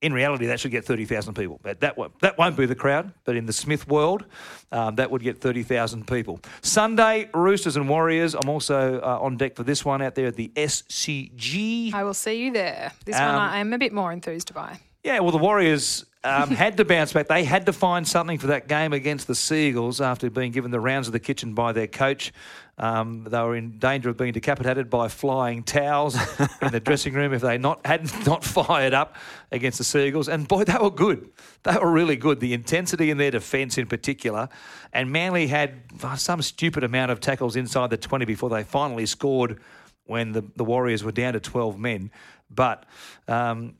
in reality, that should get 30,000 people. But that, won't, that won't be the crowd, but in the Smith world, um, that would get 30,000 people. Sunday, Roosters and Warriors. I'm also uh, on deck for this one out there at the SCG. I will see you there. This um, one I am a bit more enthused by. Yeah, well, the Warriors um, had to bounce back. They had to find something for that game against the Seagulls after being given the rounds of the kitchen by their coach. Um, they were in danger of being decapitated by flying towels in the dressing room if they not had not fired up against the Seagulls. And boy, they were good. They were really good. The intensity in their defence, in particular, and Manly had some stupid amount of tackles inside the twenty before they finally scored when the, the Warriors were down to twelve men. But um,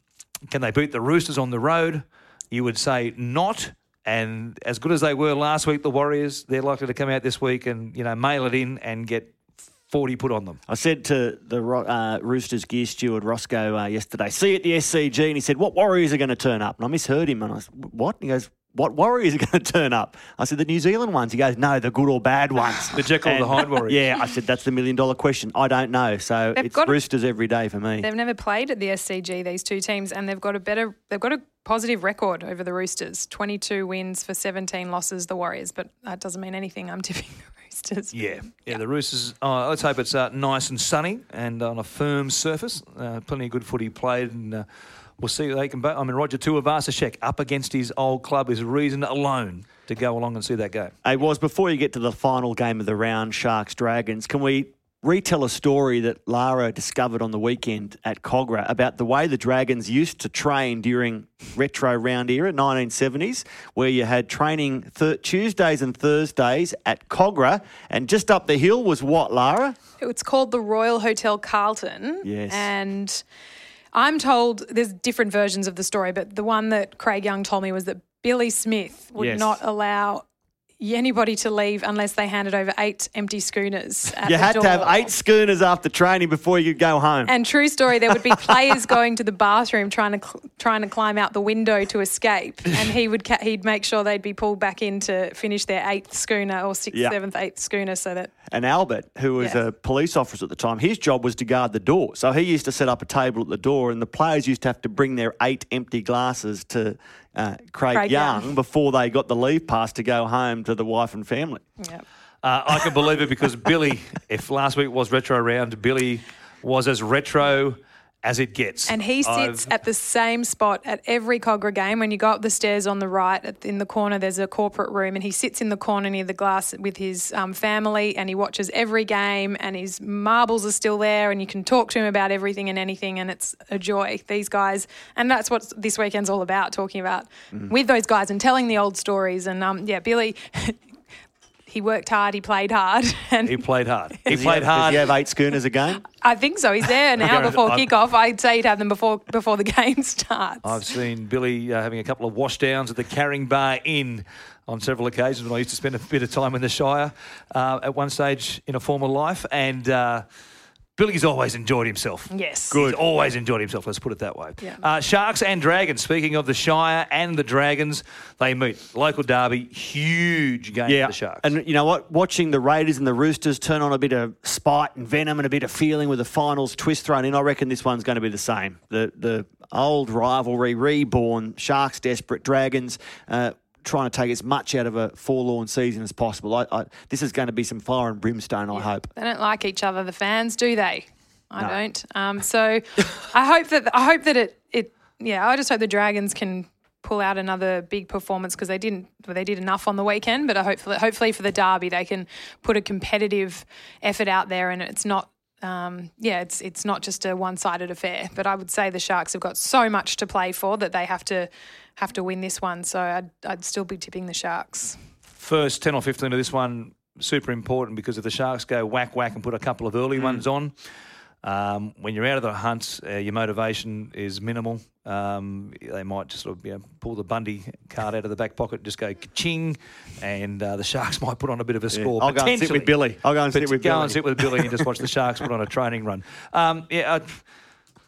can they beat the Roosters on the road? You would say not. And as good as they were last week, the Warriors, they're likely to come out this week and, you know, mail it in and get 40 put on them. I said to the uh, Roosters gear steward Roscoe uh, yesterday, see you at the SCG, and he said, what Warriors are going to turn up? And I misheard him, and I said, what? And he goes, what Warriors are going to turn up? I said, the New Zealand ones. He goes, no, the good or bad ones. the Jekyll and the Hyde Warriors. Yeah, I said, that's the million dollar question. I don't know. So they've it's Roosters a, every day for me. They've never played at the SCG, these two teams, and they've got a better, they've got a positive record over the Roosters 22 wins for 17 losses, the Warriors, but that doesn't mean anything. I'm tipping the Roosters. Yeah, yeah, yeah. the Roosters, uh, let's hope it's uh, nice and sunny and on a firm surface. Uh, plenty of good footy played and uh, we'll see they can. I mean, Roger Tuivasa-Sheck up against his old club is reason alone to go along and see that game. Hey, was before you get to the final game of the round, Sharks Dragons, can we retell a story that Lara discovered on the weekend at Kogarah about the way the Dragons used to train during retro round era, 1970s, where you had training th- Tuesdays and Thursdays at Kogarah and just up the hill was what, Lara? It's called the Royal Hotel Carlton. Yes. And I'm told there's different versions of the story, but the one that Craig Young told me was that Billy Smith would yes. not allow anybody to leave unless they handed over eight empty schooners. you had door. to have eight schooners after training before you could go home. And true story, there would be players going to the bathroom trying to cl- trying to climb out the window to escape, and he would ca- he'd make sure they'd be pulled back in to finish their eighth schooner or sixth, seventh, eighth schooner, so that. And Albert, who was yeah. a police officer at the time, his job was to guard the door. So he used to set up a table at the door, and the players used to have to bring their eight empty glasses to uh, Craig, Craig Young, Young, before they got the leave pass to go home to the wife and family. Yep. Uh, I can believe it because Billy, if last week was retro round, Billy was as retro as it gets. And he sits I've... at the same spot at every Kogarah game. When you go up the stairs on the right, in the corner, there's a corporate room, and he sits in the corner near the glass with his um, family, and he watches every game, and his marbles are still there, and you can talk to him about everything and anything, and it's a joy. These guys, and that's what this weekend's all about, talking about mm. with those guys and telling the old stories. And um, yeah, Billy, he worked hard, he played hard. And he played hard. He played have, hard. Does he have eight schooners a game? I think so. He's there now before kickoff. I'd say he'd have them before before the game starts. I've seen Billy uh, having a couple of washdowns at the Caringbah Inn on several occasions when I used to spend a bit of time in the Shire uh, at one stage in a former life. And uh, Billy's always enjoyed himself. Yes. Good. He's always enjoyed himself, let's put it that way. Yeah. Uh, Sharks and Dragons. Speaking of the Shire and the Dragons, they meet. Local derby, huge game yeah. for the Sharks. And you know what? Watching the Raiders and the Roosters turn on a bit of spite and venom and a bit of feeling with the finals twist thrown in, I reckon this one's going to be the same. The, the old rivalry reborn, Sharks desperate, Dragons. Uh, trying to take as much out of a forlorn season as possible. I, I, this is going to be some fire and brimstone, I hope. They don't like each other, the fans, do they? I no. don't. Um, so I hope that I hope that it it yeah. I just hope the Dragons can pull out another big performance because they didn't well, they did enough on the weekend. But I hopefully hopefully for the derby they can put a competitive effort out there and it's not um, yeah, it's it's not just a one-sided affair. But I would say the Sharks have got so much to play for that they have to have to win this one. So I'd I'd still be tipping the Sharks. First ten or fifteen of this one super important because if the Sharks go whack whack and put a couple of early mm. ones on. Um, when you're out of the hunt, uh, your motivation is minimal. Um, they might just sort of you know, pull the Bundy card out of the back pocket, just go ching, and uh, the Sharks might put on a bit of a score. Yeah. I'll go and sit with Billy. I'll go and sit with go Billy. and sit with Billy and just watch the Sharks put on a training run. Um, yeah. I,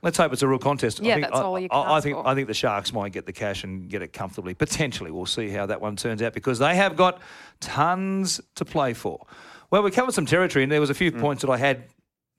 Let's hope it's a real contest. Yeah, I think, that's all you can I, I think for. I think the Sharks might get the cash and get it comfortably. Potentially, we'll see how that one turns out because they have got tons to play for. Well, we covered some territory, and there was a Mm. few points that I had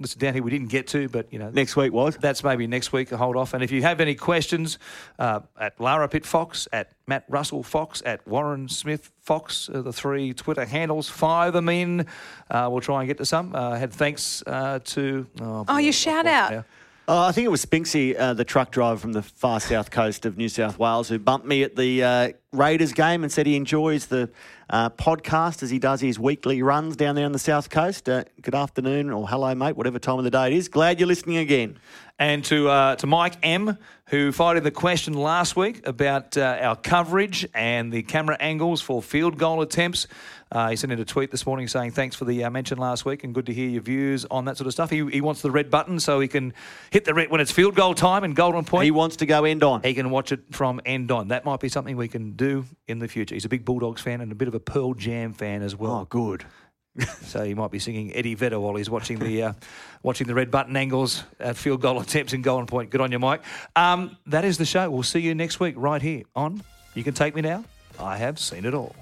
listed down here we didn't get to, but you know, Next week was. that's maybe next week. Hold off. And if you have any questions, uh, at Lara Pitt Fox, at Matt Russell Fox, at Warren Smith Fox, uh, the three Twitter handles, fire them in. Uh, we'll try and get to some. Uh, had thanks uh, to. Oh, Oh, your boy, shout I've out. lost Oh, I think it was Spinksy, uh, the truck driver from the far south coast of New South Wales, who bumped me at the uh, Raiders game and said he enjoys the uh, podcast as he does his weekly runs down there on the south coast. Uh, good afternoon or hello, mate, whatever time of the day it is. Glad you're listening again. And to uh, to Mike M, who fired in the question last week about uh, our coverage and the camera angles for field goal attempts. Uh, he sent in a tweet this morning saying thanks for the uh, mention last week and good to hear your views on that sort of stuff. He, he wants the red button so he can hit the red when it's field goal time and golden point. He wants to go end on. He can watch it from end on. That might be something we can do in the future. He's a big Bulldogs fan and a bit of a Pearl Jam fan as well. Oh, good. So he might be singing Eddie Vedder while he's watching the uh, watching the red button angles at field goal attempts in Golden Point. Good on you, Mike. Um, that is the show. We'll see you next week right here on You Can Take Me Now. I have seen it all.